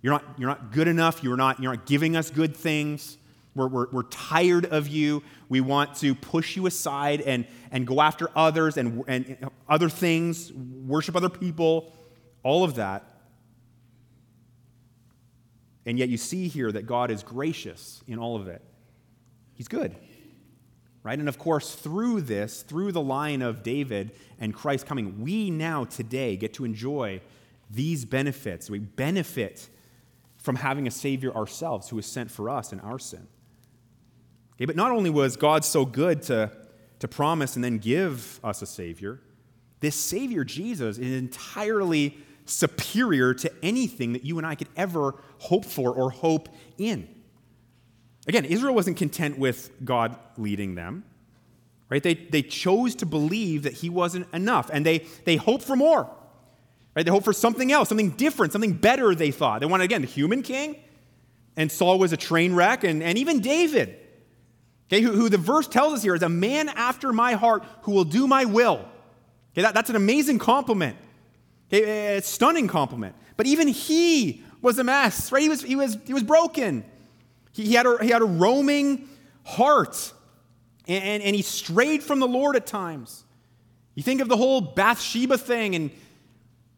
You're not, you're not good enough. You're not, you're not giving us good things. We're, we're, we're tired of you. We want to push you aside and, and go after others and, and uh, other things, worship other people, all of that. And yet you see here that God is gracious in all of it. He's good. Right? And of course, through this, through the line of David and Christ coming, we now today get to enjoy these benefits. We benefit from having a Savior ourselves who is sent for us in our sin. Okay, but not only was God so good to, to promise and then give us a Savior, this Savior, Jesus, is entirely superior to anything that you and I could ever hope for or hope in. Again, Israel wasn't content with God leading them. Right? They, they chose to believe that he wasn't enough, and they, they hoped for more. Right? They hoped for something else, something different, something better, they thought. They wanted, again, the human king, and Saul was a train wreck, and, and even David, okay, who, who the verse tells us here is a man after my heart who will do my will. Okay, that, that's an amazing compliment. Okay, a stunning compliment. But even he was a mess, right? He was, he was, he was broken. He, had, a, he had a roaming heart, and, and, and he strayed from the Lord at times. You think of the whole Bathsheba thing and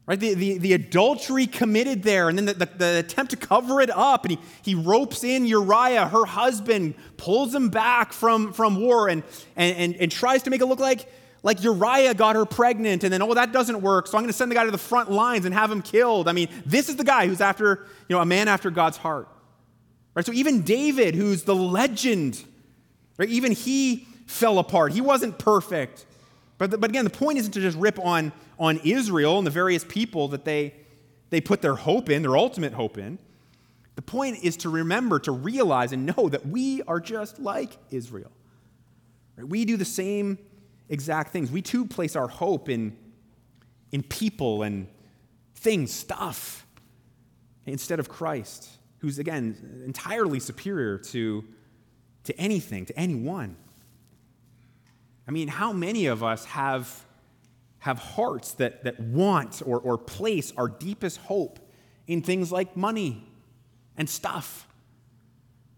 right the, the, the adultery committed there and then the, the, the, attempt to cover it up and he, he ropes in uriah her husband pulls him back from, from war and, and, and, and tries to make it look like like uriah got her pregnant and then oh that doesn't work so i'm going to send the guy to the front lines and have him killed i mean this is the guy who's after you know a man after god's heart Right? So even David, who's the legend, right? Even he fell apart. He wasn't perfect. But, the, but again, the point isn't to just rip on, on Israel and the various people that they, they put their hope in, their ultimate hope in. The point is to remember, to realize, and know that we are just like Israel. Right? We do the same exact things. We too place our hope in, in people and things, stuff, instead of Christ, who's, again, entirely superior to, to anything, to anyone. I mean, how many of us have, have hearts that, that want or, or place our deepest hope in things like money and stuff?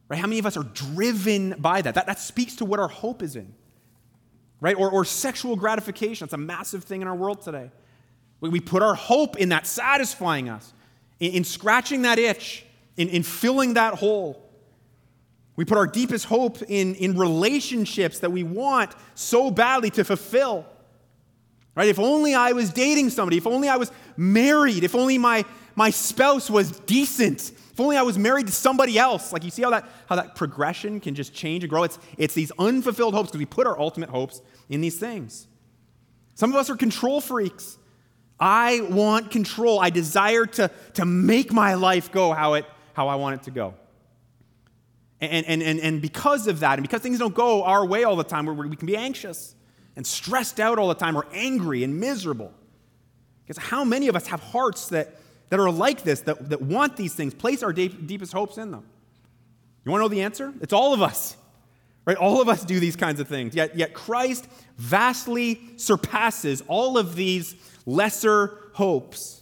Right? How many of us are driven by that? That, that speaks to what our hope is in. Right? Or, or sexual gratification. It's a massive thing in our world today. We put our hope in that satisfying us, in, in scratching that itch, in, in filling that hole. We put our deepest hope in, in relationships that we want so badly to fulfill. Right? If only I was dating somebody, if only I was married, if only my, my spouse was decent, if only I was married to somebody else. Like you see how that, how that progression can just change and grow? It's, it's these unfulfilled hopes because we put our ultimate hopes in these things. Some of us are control freaks. I want control. I desire to, to make my life go how, it, how I want it to go. And, and, and, and because of that, and because things don't go our way all the time, where we can be anxious and stressed out all the time, or angry and miserable. Because how many of us have hearts that, that are like this, that, that want these things, place our deep, deepest hopes in them? You want to know the answer? It's all of us. Right? All of us do these kinds of things. Yet, yet Christ vastly surpasses all of these lesser hopes.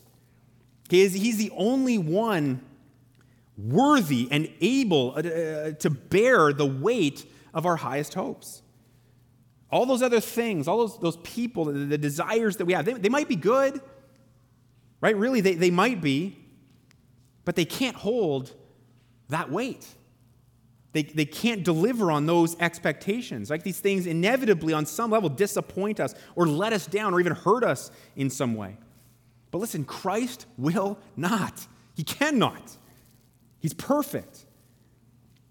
He's the only one worthy and able uh, uh, to bear the weight of our highest hopes. All those other things, all those, those people, the, desires that we have, they, they might be good, right? Really, they, they might be, but they can't hold that weight. They, they can't deliver on those expectations. Like these things inevitably, on some level, disappoint us or let us down or even hurt us in some way. But listen, Christ will not. He cannot. He's perfect.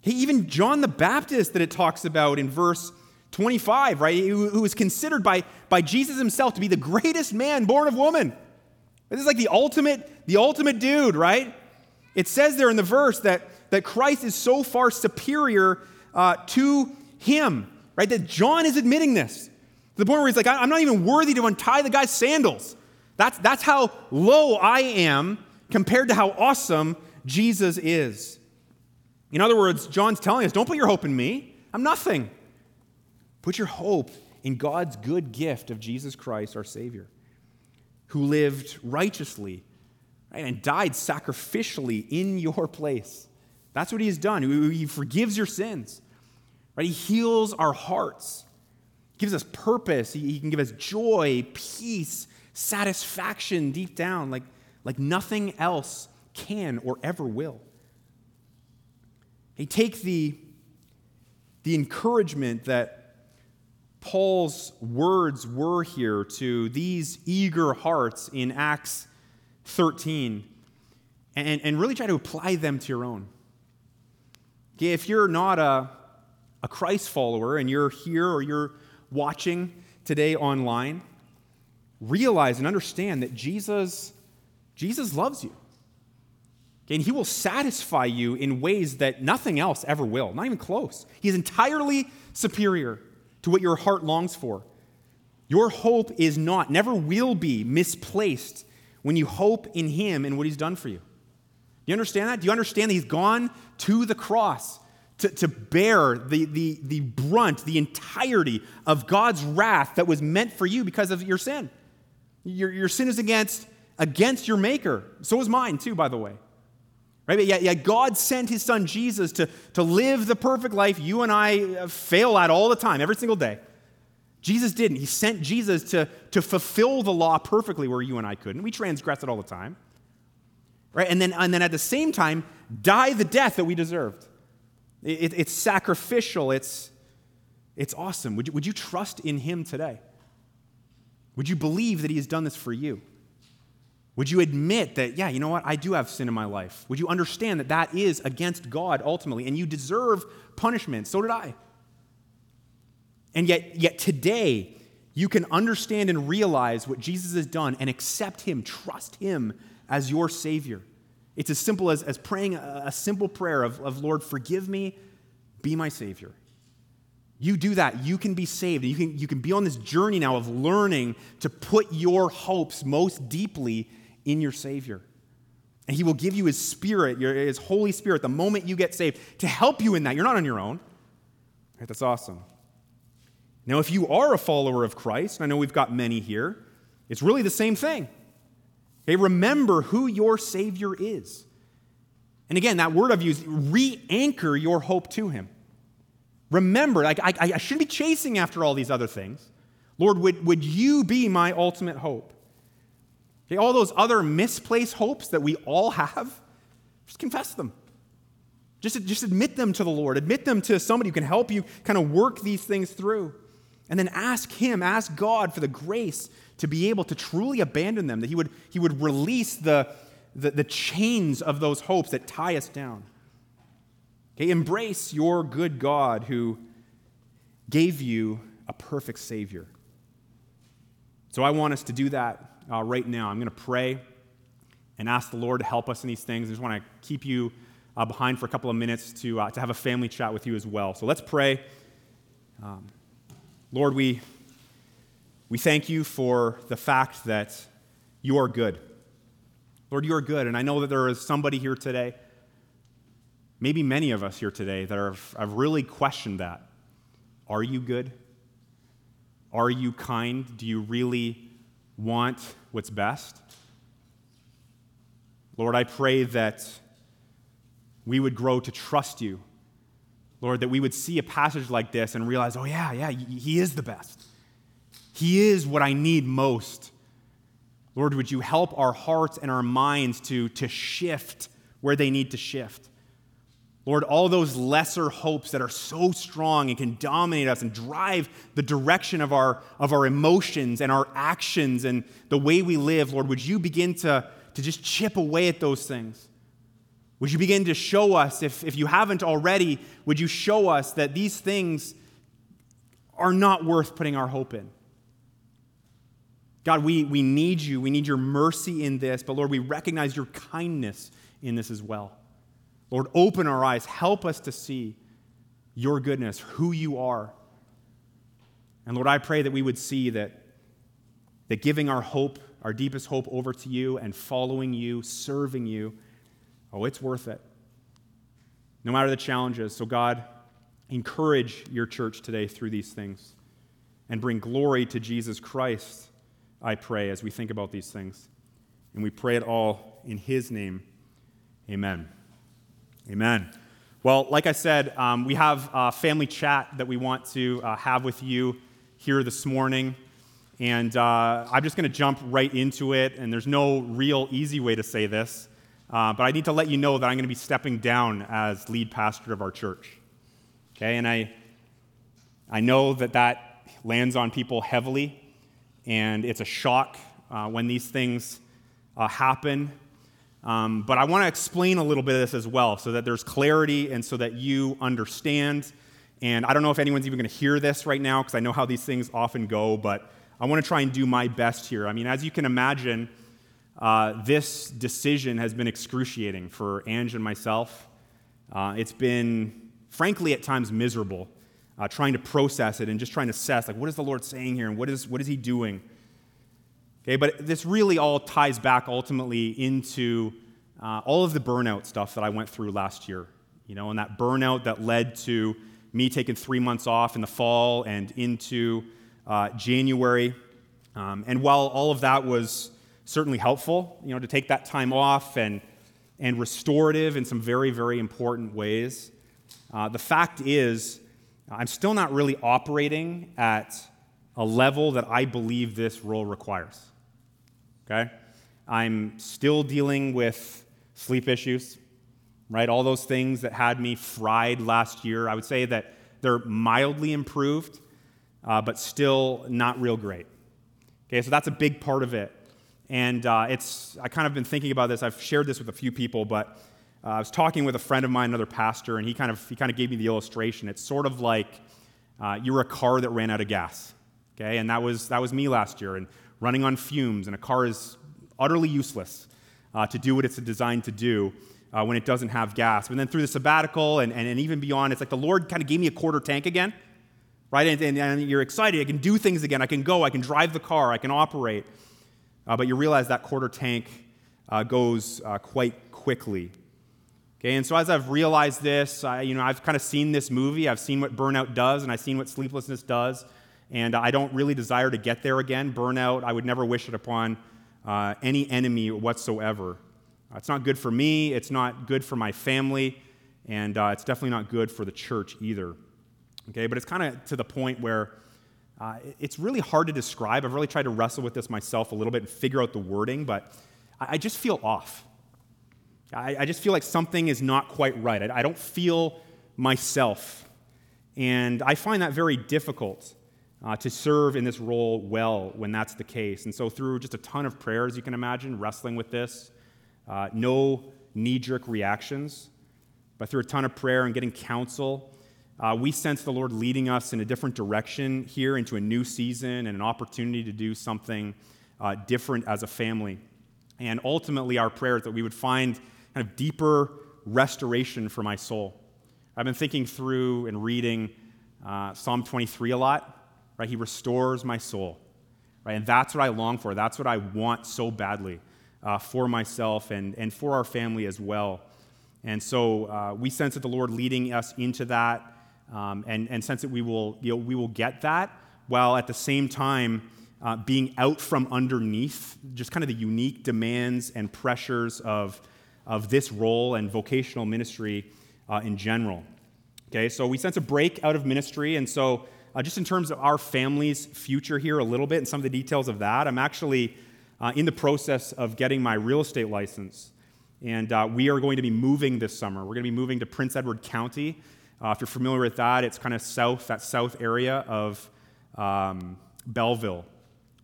Even John the Baptist, that it talks about in verse 25, right, who, was considered by, by Jesus himself to be the greatest man born of woman. This is like the ultimate, the ultimate dude, right? It says there in the verse that, that Christ is so far superior uh, to him, right? That John is admitting this to the point where he's like, I'm not even worthy to untie the guy's sandals. That's, that's how low I am compared to how awesome Jesus is. In other words, John's telling us don't put your hope in me, I'm nothing. Put your hope in God's good gift of Jesus Christ, our Savior, who lived righteously right, and died sacrificially in your place. That's what he has done. He forgives your sins. Right? He heals our hearts. He gives us purpose. He, can give us joy, peace, satisfaction deep down, like, like nothing else can or ever will. Hey, take the, the encouragement that Paul's words were here to these eager hearts in Acts 13 and, and really try to apply them to your own. Okay, if you're not a, a Christ follower and you're here or you're watching today online, realize and understand that Jesus, Jesus loves you. And he will satisfy you in ways that nothing else ever will, not even close. He is entirely superior to what your heart longs for. Your hope is not, never will be misplaced when you hope in him and what he's done for you. Do you understand that? Do you understand that he's gone to the cross to, to bear the, the, the brunt, the entirety of God's wrath that was meant for you because of your sin? Your, your sin is against, against your maker. So is mine, too, by the way. Right? But yet, yet God sent his son Jesus to, to live the perfect life you and I uh, fail at all the time, every single day. Jesus didn't. He sent Jesus to, to fulfill the law perfectly where you and I couldn't. We transgress it all the time. Right? And then, and then at the same time, die the death that we deserved. It, it, it's sacrificial. It's, it's awesome. Would you, would you trust in him today? Would you believe that he has done this for you? Would you admit that, yeah, you know what, I do have sin in my life? Would you understand that that is against God ultimately, and you deserve punishment? So did I. And yet, yet today, you can understand and realize what Jesus has done and accept Him, trust Him as your Savior. It's as simple as, as praying a, a simple prayer of, of, Lord, forgive me, be my Savior. You do that, you can be saved. You can, you can be on this journey now of learning to put your hopes most deeply in your Savior. And He will give you His Spirit, your, His Holy Spirit, the moment you get saved to help you in that. You're not on your own. Right, that's awesome. Now, if you are a follower of Christ, I know we've got many here, it's really the same thing. Okay, remember who your Savior is. And again, that word I've used, re anchor your hope to Him. Remember, like, I, I shouldn't be chasing after all these other things. Lord, would, would you be my ultimate hope? Okay, all those other misplaced hopes that we all have, just confess them. Just, just admit them to the Lord. Admit them to somebody who can help you kind of work these things through. And then ask Him, ask God for the grace to be able to truly abandon them, that He would, he would release the, the, the chains of those hopes that tie us down. Okay, embrace your good God who gave you a perfect Savior. So I want us to do that uh, right now. I'm going to pray and ask the Lord to help us in these things. I just want to keep you uh, behind for a couple of minutes to, uh, to have a family chat with you as well. So let's pray. Um, Lord, we we thank you for the fact that you are good. Lord, you are good. And I know that there is somebody here today, maybe many of us here today, that have, have really questioned that. Are you good? Are you kind? Do you really want what's best? Lord, I pray that we would grow to trust you. Lord, that we would see a passage like this and realize, oh, yeah, yeah, he is the best. He is what I need most. Lord, would you help our hearts and our minds to, to shift where they need to shift? Lord, all those lesser hopes that are so strong and can dominate us and drive the direction of our, of our emotions and our actions and the way we live, Lord, would you begin to, to just chip away at those things? Would you begin to show us, if, if you haven't already, would you show us that these things are not worth putting our hope in? God, we, we need you. We need your mercy in this, but Lord, we recognize your kindness in this as well. Lord, open our eyes. Help us to see your goodness, who you are. And Lord, I pray that we would see that, that giving our hope, our deepest hope over to you and following you, serving you, oh, it's worth it. No matter the challenges. So, God, encourage your church today through these things and bring glory to Jesus Christ I pray, as we think about these things. And we pray it all in His name. Amen. Amen. Well, like I said, um, we have a family chat that we want to uh, have with you here this morning. And uh, I'm just going to jump right into it. And there's no real easy way to say this. Uh, but I need to let you know that I'm going to be stepping down as lead pastor of our church. Okay? And I, I know that that lands on people heavily and it's a shock uh, when these things uh, happen. Um, but I want to explain a little bit of this as well so that there's clarity and so that you understand. And I don't know if anyone's even going to hear this right now because I know how these things often go, but I want to try and do my best here. I mean, as you can imagine, uh, this decision has been excruciating for Ange and myself. Uh, it's been, frankly, at times miserable uh, trying to process it and just trying to assess, like, what is the Lord saying here and what is, what is He doing? Okay, but this really all ties back ultimately into uh, all of the burnout stuff that I went through last year. You know, and that burnout that led to me taking three months off in the fall and into uh, January. Um, and while all of that was certainly helpful, you know, to take that time off and, and restorative in some very, very important ways, uh, the fact is I'm still not really operating at a level that I believe this role requires. Okay? I'm still dealing with sleep issues, right? All those things that had me fried last year. I would say that they're mildly improved, uh, but still not real great. Okay, so that's a big part of it. And uh, it's, I kind of been thinking about this. I've shared this with a few people, but uh, I was talking with a friend of mine, another pastor, and he kind of, he kind of gave me the illustration. It's sort of like uh, you were a car that ran out of gas, okay? And that was, that was me last year, and running on fumes, and a car is utterly useless uh, to do what it's designed to do uh, when it doesn't have gas. And then through the sabbatical and, and, and even beyond, it's like the Lord kind of gave me a quarter tank again, right? And, and, and, you're excited. I can do things again. I can go. I can drive the car. I can operate. Uh, but you realize that quarter tank uh, goes uh, quite quickly. Okay, and so as I've realized this, I, you know, I've kind of seen this movie. I've seen what burnout does, and I've seen what sleeplessness does. And I don't really desire to get there again. Burnout, I would never wish it upon uh, any enemy whatsoever. It's not good for me, it's not good for my family, and uh, it's definitely not good for the church either. Okay, but it's kind of to the point where uh, it's really hard to describe. I've really tried to wrestle with this myself a little bit and figure out the wording, but I, I just feel off. I, I, just feel like something is not quite right. I, I don't feel myself. And I find that very difficult uh, to serve in this role well when that's the case. And so, through just a ton of prayers, you can imagine, wrestling with this, uh, no knee jerk reactions, but through a ton of prayer and getting counsel, uh, we sense the Lord leading us in a different direction here into a new season and an opportunity to do something uh, different as a family. And ultimately, our prayer is that we would find kind of deeper restoration for my soul. I've been thinking through and reading uh, Psalm 23 a lot right? He restores my soul, right? And that's what I long for. That's what I want so badly uh, for myself and, and for our family as well. And so uh, we sense that the Lord leading us into that um, and, and sense that we will, you know, we will get that while at the same time uh, being out from underneath just kind of the unique demands and pressures of, of this role and vocational ministry uh, in general. Okay, so we sense a break out of ministry, and so uh, just in terms of our family's future here, a little bit, and some of the details of that. I'm actually uh, in the process of getting my real estate license. And uh, we are going to be moving this summer. We're going to be moving to Prince Edward County. Uh, if you're familiar with that, it's kind of south, that south area of um, Belleville.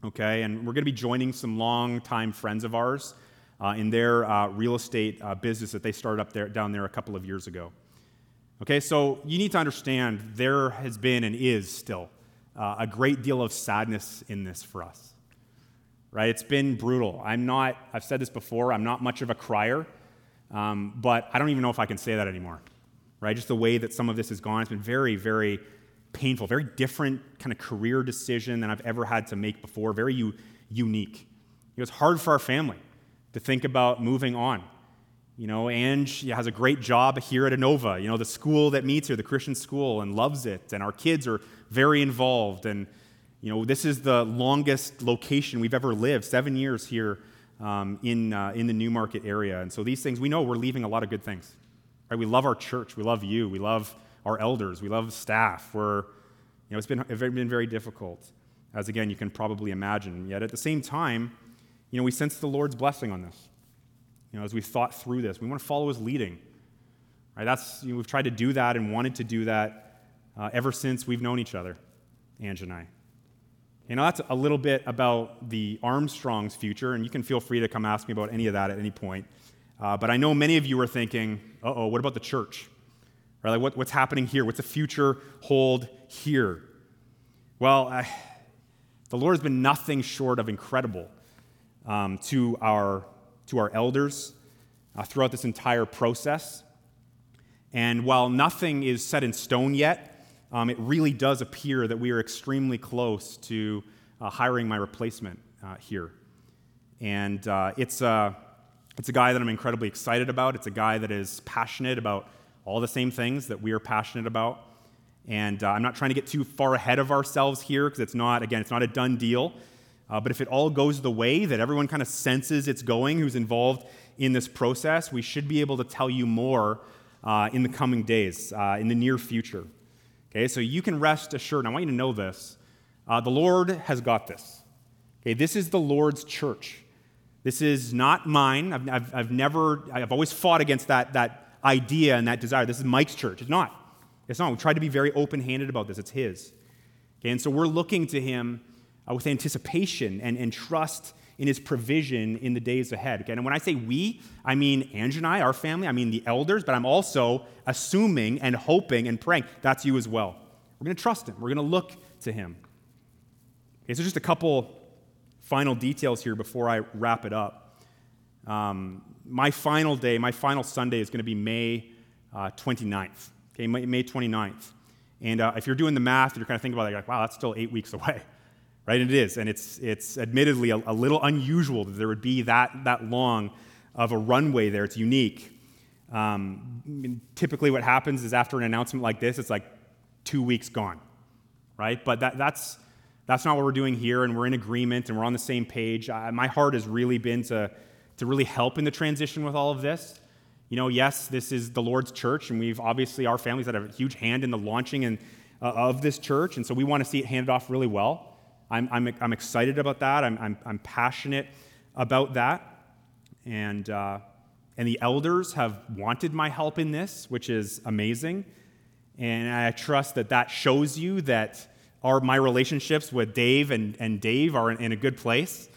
Okay, and we're going to be joining some long-time friends of ours uh, in their uh, real estate business that they started up there down there a couple of years ago. Okay, so you need to understand there has been and is still uh, a great deal of sadness in this for us. Right? It's been brutal. I'm not, I've said this before, I'm not much of a crier, um, but I don't even know if I can say that anymore. Right? Just the way that some of this has gone, it's been very, very painful, very different kind of career decision than I've ever had to make before, very u- unique. It was hard for our family to think about moving on. You know, Ange has a great job here at ANOVA, you know, the school that meets her, the Christian school, and loves it. And our kids are very involved. And, you know, this is the longest location we've ever lived, seven years here um, in, uh, in the Newmarket area. And so these things, we know we're leaving a lot of good things. Right? We love our church. We love you. We love our elders. We love staff. We're, you know, it's been, it's been very difficult, as again, you can probably imagine. Yet at the same time, you know, we sense the Lord's blessing on this you know, as we've thought through this. We want to follow his leading. Right? That's, you know, we've tried to do that and wanted to do that uh, ever since we've known each other, Ange and I. You know, that's a little bit about the Armstrong's future, and you can feel free to come ask me about any of that at any point. Uh, but I know many of you are thinking, uh oh, what about the church? Right? Like, what, what's happening here? What's the future hold here? Well, I, the Lord has been nothing short of incredible um, to our to our elders uh, throughout this entire process. And while nothing is set in stone yet, um, it really does appear that we are extremely close to uh, hiring my replacement uh, here. And uh, it's, a, it's a guy that I'm incredibly excited about. It's a guy that is passionate about all the same things that we are passionate about. And uh, I'm not trying to get too far ahead of ourselves here because it's not, again, it's not a done deal. Uh, but if it all goes the way that everyone kind of senses it's going who's involved in this process, we should be able to tell you more uh, in the coming days, uh, in the near future. Okay, so you can rest assured. I want you to know this. Uh, the Lord has got this. Okay, this is the Lord's church. This is not mine. I've, I've, I've never, I've always fought against that, that idea and that desire. This is Mike's church. It's not. It's not. We tried to be very open handed about this. It's his. Okay, and so we're looking to him uh, with anticipation and, and trust in his provision in the days ahead. Okay? And when I say we, I mean Ange and I, our family, I mean the elders, but I'm also assuming and hoping and praying that's you as well. We're going to trust him, we're going to look to him. Okay, so just a couple final details here before I wrap it up. Um, my final day, my final Sunday is going to be May uh, 29th. Okay, May 29th. And uh, if you're doing the math, you're kind of thinking about it, like, wow, that's still eight weeks away, right? And it is, and it's it's admittedly a, a, little unusual that there would be that that long of a runway there. It's unique. Um, typically, what happens is after an announcement like this, it's like two weeks gone, right? But that, that's that's not what we're doing here, and we're in agreement and we're on the same page. I, my heart has really been to to really help in the transition with all of this. You know, yes, this is the Lord's church, and we've obviously, our families had a huge hand in the launching and, uh, of this church, and so we want to see it handed off really well. I'm, I'm, I'm excited about that. I'm, I'm, I'm passionate about that. And, uh, and the elders have wanted my help in this, which is amazing. And I trust that that shows you that our, my relationships with Dave and, and Dave are in, in a good place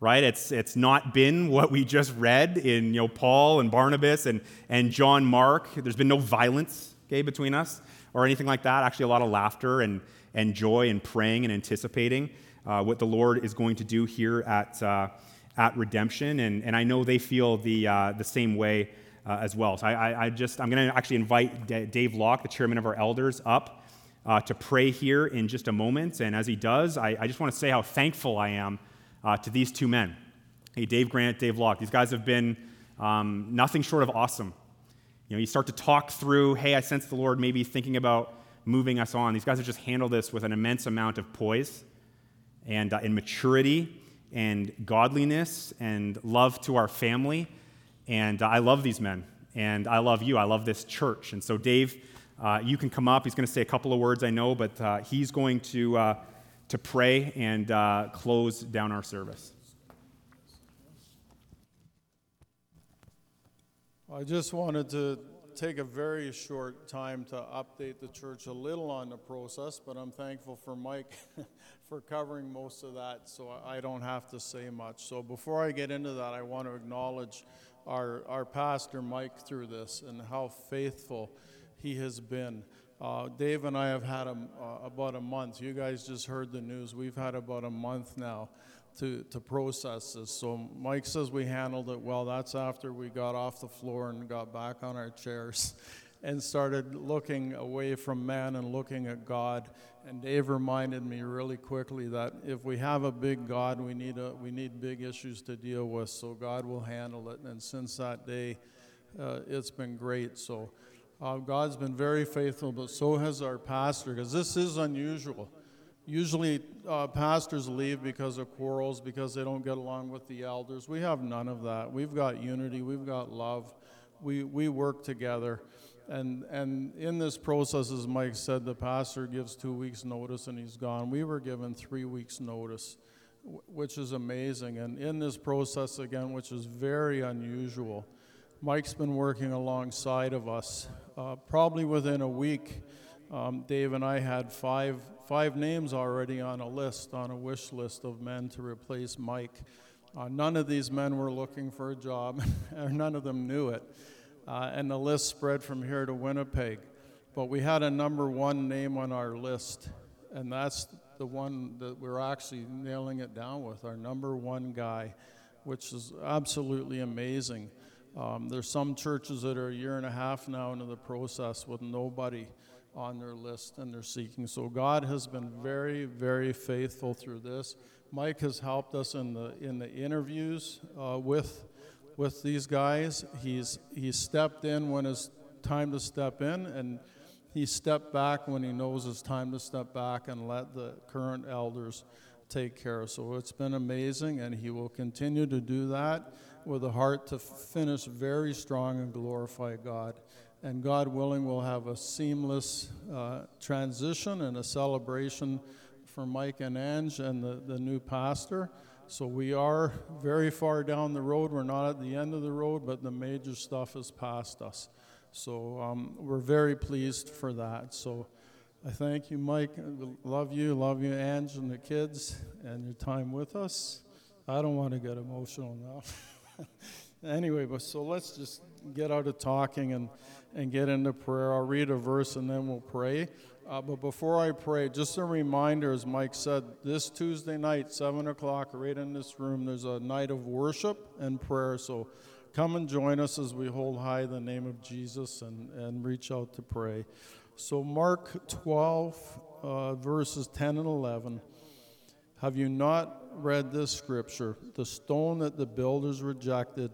right? It's, it's not been what we just read in you know, Paul and Barnabas and, and John Mark. There's been no violence okay, between us or anything like that. Actually, a lot of laughter and, and joy and praying and anticipating uh, what the Lord is going to do here at, uh, at Redemption. And, and I know they feel the, uh, the same way uh, as well. So I, I, I just, I'm going to actually invite D- Dave Locke, the chairman of our elders, up. Uh, to pray here in just a moment. And as he does, I, I just want to say how thankful I am uh, to these two men. Hey, Dave Grant, Dave Locke. These guys have been um, nothing short of awesome. You know, you start to talk through, hey, I sense the Lord maybe thinking about moving us on. These guys have just handled this with an immense amount of poise and, uh, and maturity and godliness and love to our family. And uh, I love these men. And I love you. I love this church. And so, Dave, uh, you can come up. He's going to say a couple of words, I know, but uh, he's going to uh, to pray and uh, close down our service. I just wanted to take a very short time to update the church a little on the process, but I'm thankful for Mike for covering most of that, so I don't have to say much. So before I get into that, I want to acknowledge our, our pastor Mike through this and how faithful he has been. Uh, Dave and I have had a, uh, about a month. You guys just heard the news. We've had about a month now to, to process this. So Mike says we handled it well. That's after we got off the floor and got back on our chairs and started looking away from man and looking at God. And Dave reminded me really quickly that if we have a big God, we need, a, we need big issues to deal with. So God will handle it. And since that day, uh, it's been great. So uh, God's been very faithful, but so has our pastor, because this is unusual. Usually, uh, pastors leave because of quarrels, because they don't get along with the elders. We have none of that. We've got unity, we've got love, we, we work together. And, and in this process, as Mike said, the pastor gives two weeks' notice and he's gone. We were given three weeks' notice, which is amazing. And in this process, again, which is very unusual, Mike's been working alongside of us. Uh, probably within a week, um, Dave and I had five, five names already on a list, on a wish list of men to replace Mike. Uh, none of these men were looking for a job, or none of them knew it. Uh, and the list spread from here to Winnipeg. But we had a number one name on our list, and that's the one that we're actually nailing it down with, our number one guy, which is absolutely amazing. Um, there's some churches that are a year and a half now into the process with nobody on their list and they're seeking. So God has been very, very faithful through this. Mike has helped us in the in the interviews uh, with with these guys. He's he's stepped in when it's time to step in, and he stepped back when he knows it's time to step back and let the current elders take care. So it's been amazing, and he will continue to do that with a heart to finish very strong and glorify God. And God willing, we'll have a seamless uh, transition and a celebration for Mike and Ange and the, the new pastor. So we are very far down the road. We're not at the end of the road, but the major stuff is past us. So um, we're very pleased for that. So I thank you, Mike. Love you, love you, Ange, and the kids, and your time with us. I don't want to get emotional now. anyway, but so let's just get out of talking and, and get into prayer. I'll read a verse and then we'll pray. Uh, but before I pray, just a reminder, as Mike said, this Tuesday night, 7 o'clock, right in this room, there's a night of worship and prayer. So come and join us as we hold high the name of Jesus and, and reach out to pray. So, Mark 12, uh, verses 10 and 11. Have you not read this scripture? The stone that the builders rejected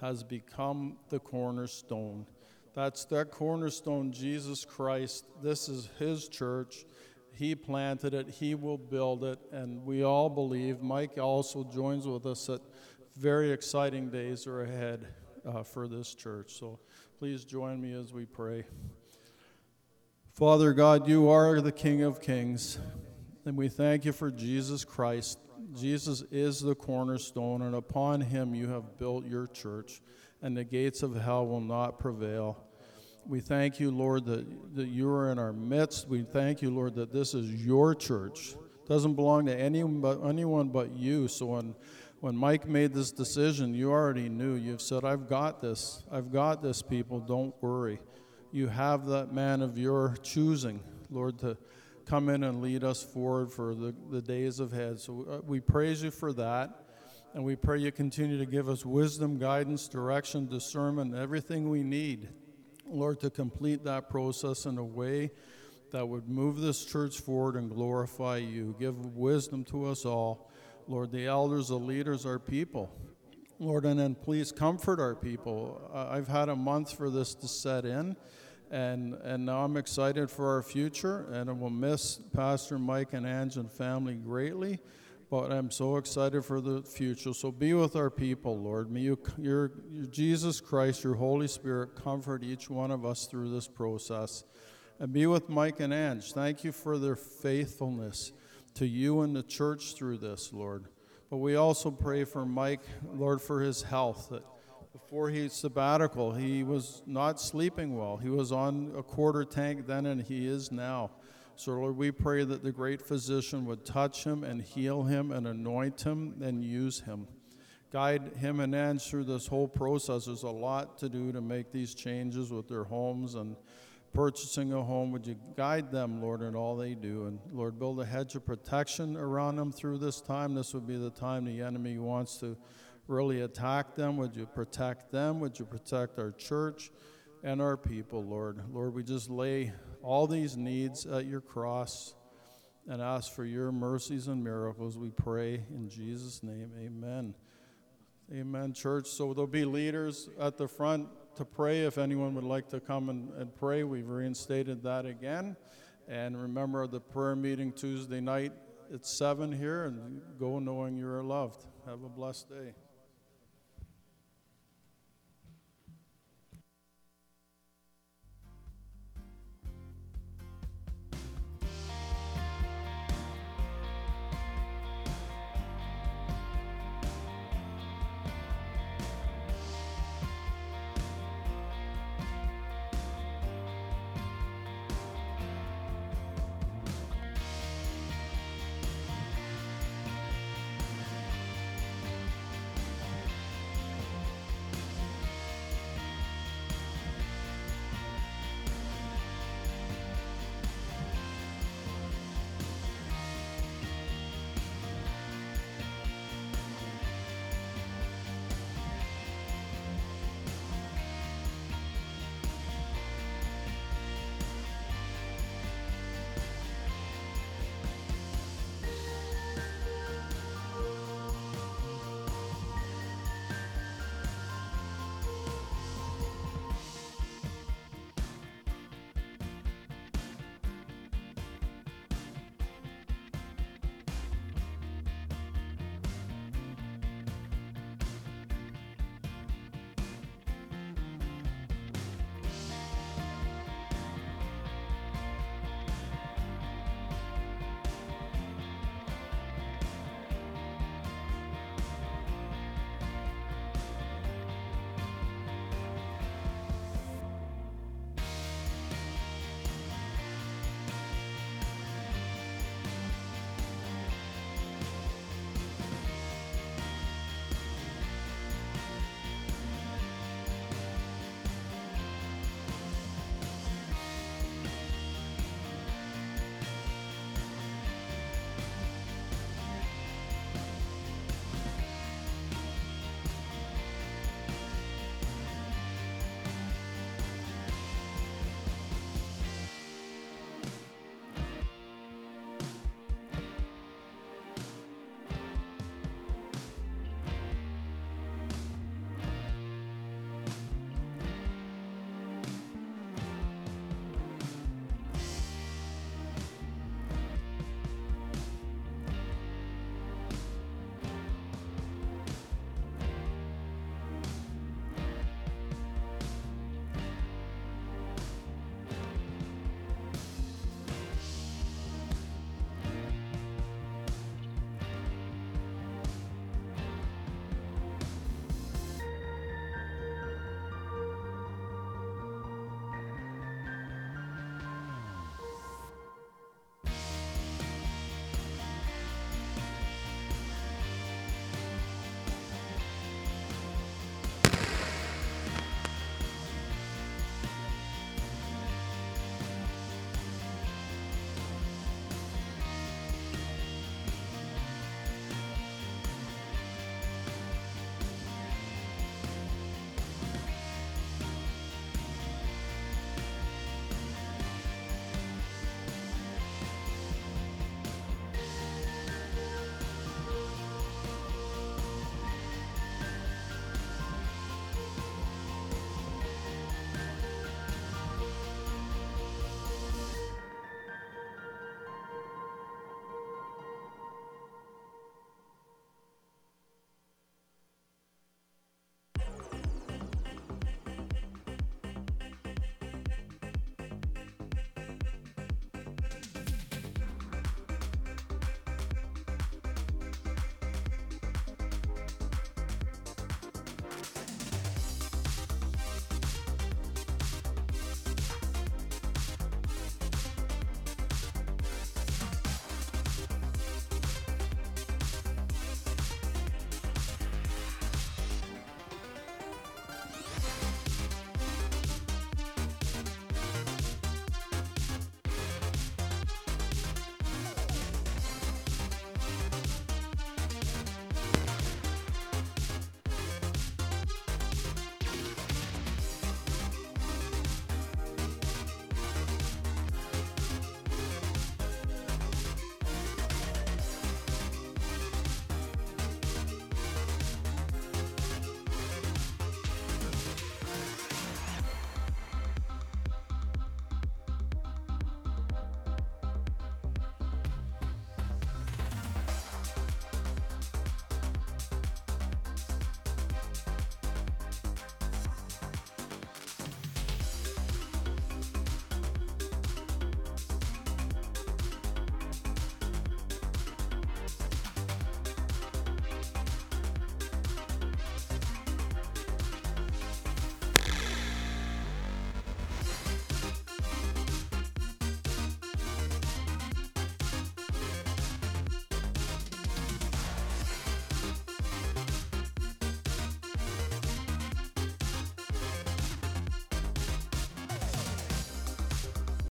has become the cornerstone. That's that cornerstone, Jesus Christ. This is His church. He planted it, He will build it, and we all believe. Mike also joins with us that very exciting days are ahead uh, for this church. So please join me as we pray. Father God, you are the King of Kings, and we thank you for Jesus Christ. Jesus is the cornerstone, and upon him you have built your church, and the gates of hell will not prevail. We thank you, Lord, that, that you are in our midst. We thank you, Lord, that this is your church. It doesn't belong to anyone but, anyone but you. So when, when Mike made this decision, you already knew. You've said, I've got this. I've got this, people. Don't worry. You have that man of your choosing, Lord, to come in and lead us forward for the, the days ahead. So uh, we praise you for that. And we pray you continue to give us wisdom, guidance, direction, discernment, everything we need Lord, to complete that process in a way that would move this church forward and glorify you. Give wisdom to us all. Lord, the elders, the leaders, our people. Lord, and then please comfort our people. I've had a month for this to set in, and, and now I'm excited for our future, and I will miss Pastor Mike and Ange and family greatly but I'm so excited for the future. So be with our people, Lord. May you, your, your Jesus Christ, your Holy Spirit, comfort each one of us through this process. And be with Mike and Ange. Thank you for their faithfulness to you and the church through this, Lord. But we also pray for Mike, Lord, for his health. That before he sabbatical, he was not sleeping well. He was on a quarter tank then, and he is now. So, Lord, we pray that the great physician would touch him and heal him and anoint him and use him. Guide him and through this whole process. There's a lot to do to make these changes with their homes and purchasing a home. Would you guide them, Lord, in all they do? And Lord, build a hedge of protection around them through this time. This would be the time the enemy wants to really attack them. Would you protect them? Would you protect our church and our people, Lord? Lord, we just lay all these needs at your cross and ask for your mercies and miracles. We pray in Jesus' name. Amen. Amen, church. So there'll be leaders at the front to pray if anyone would like to come and, and pray. We've reinstated that again. And remember the prayer meeting Tuesday night at 7 here, and go knowing you are loved. Have a blessed day.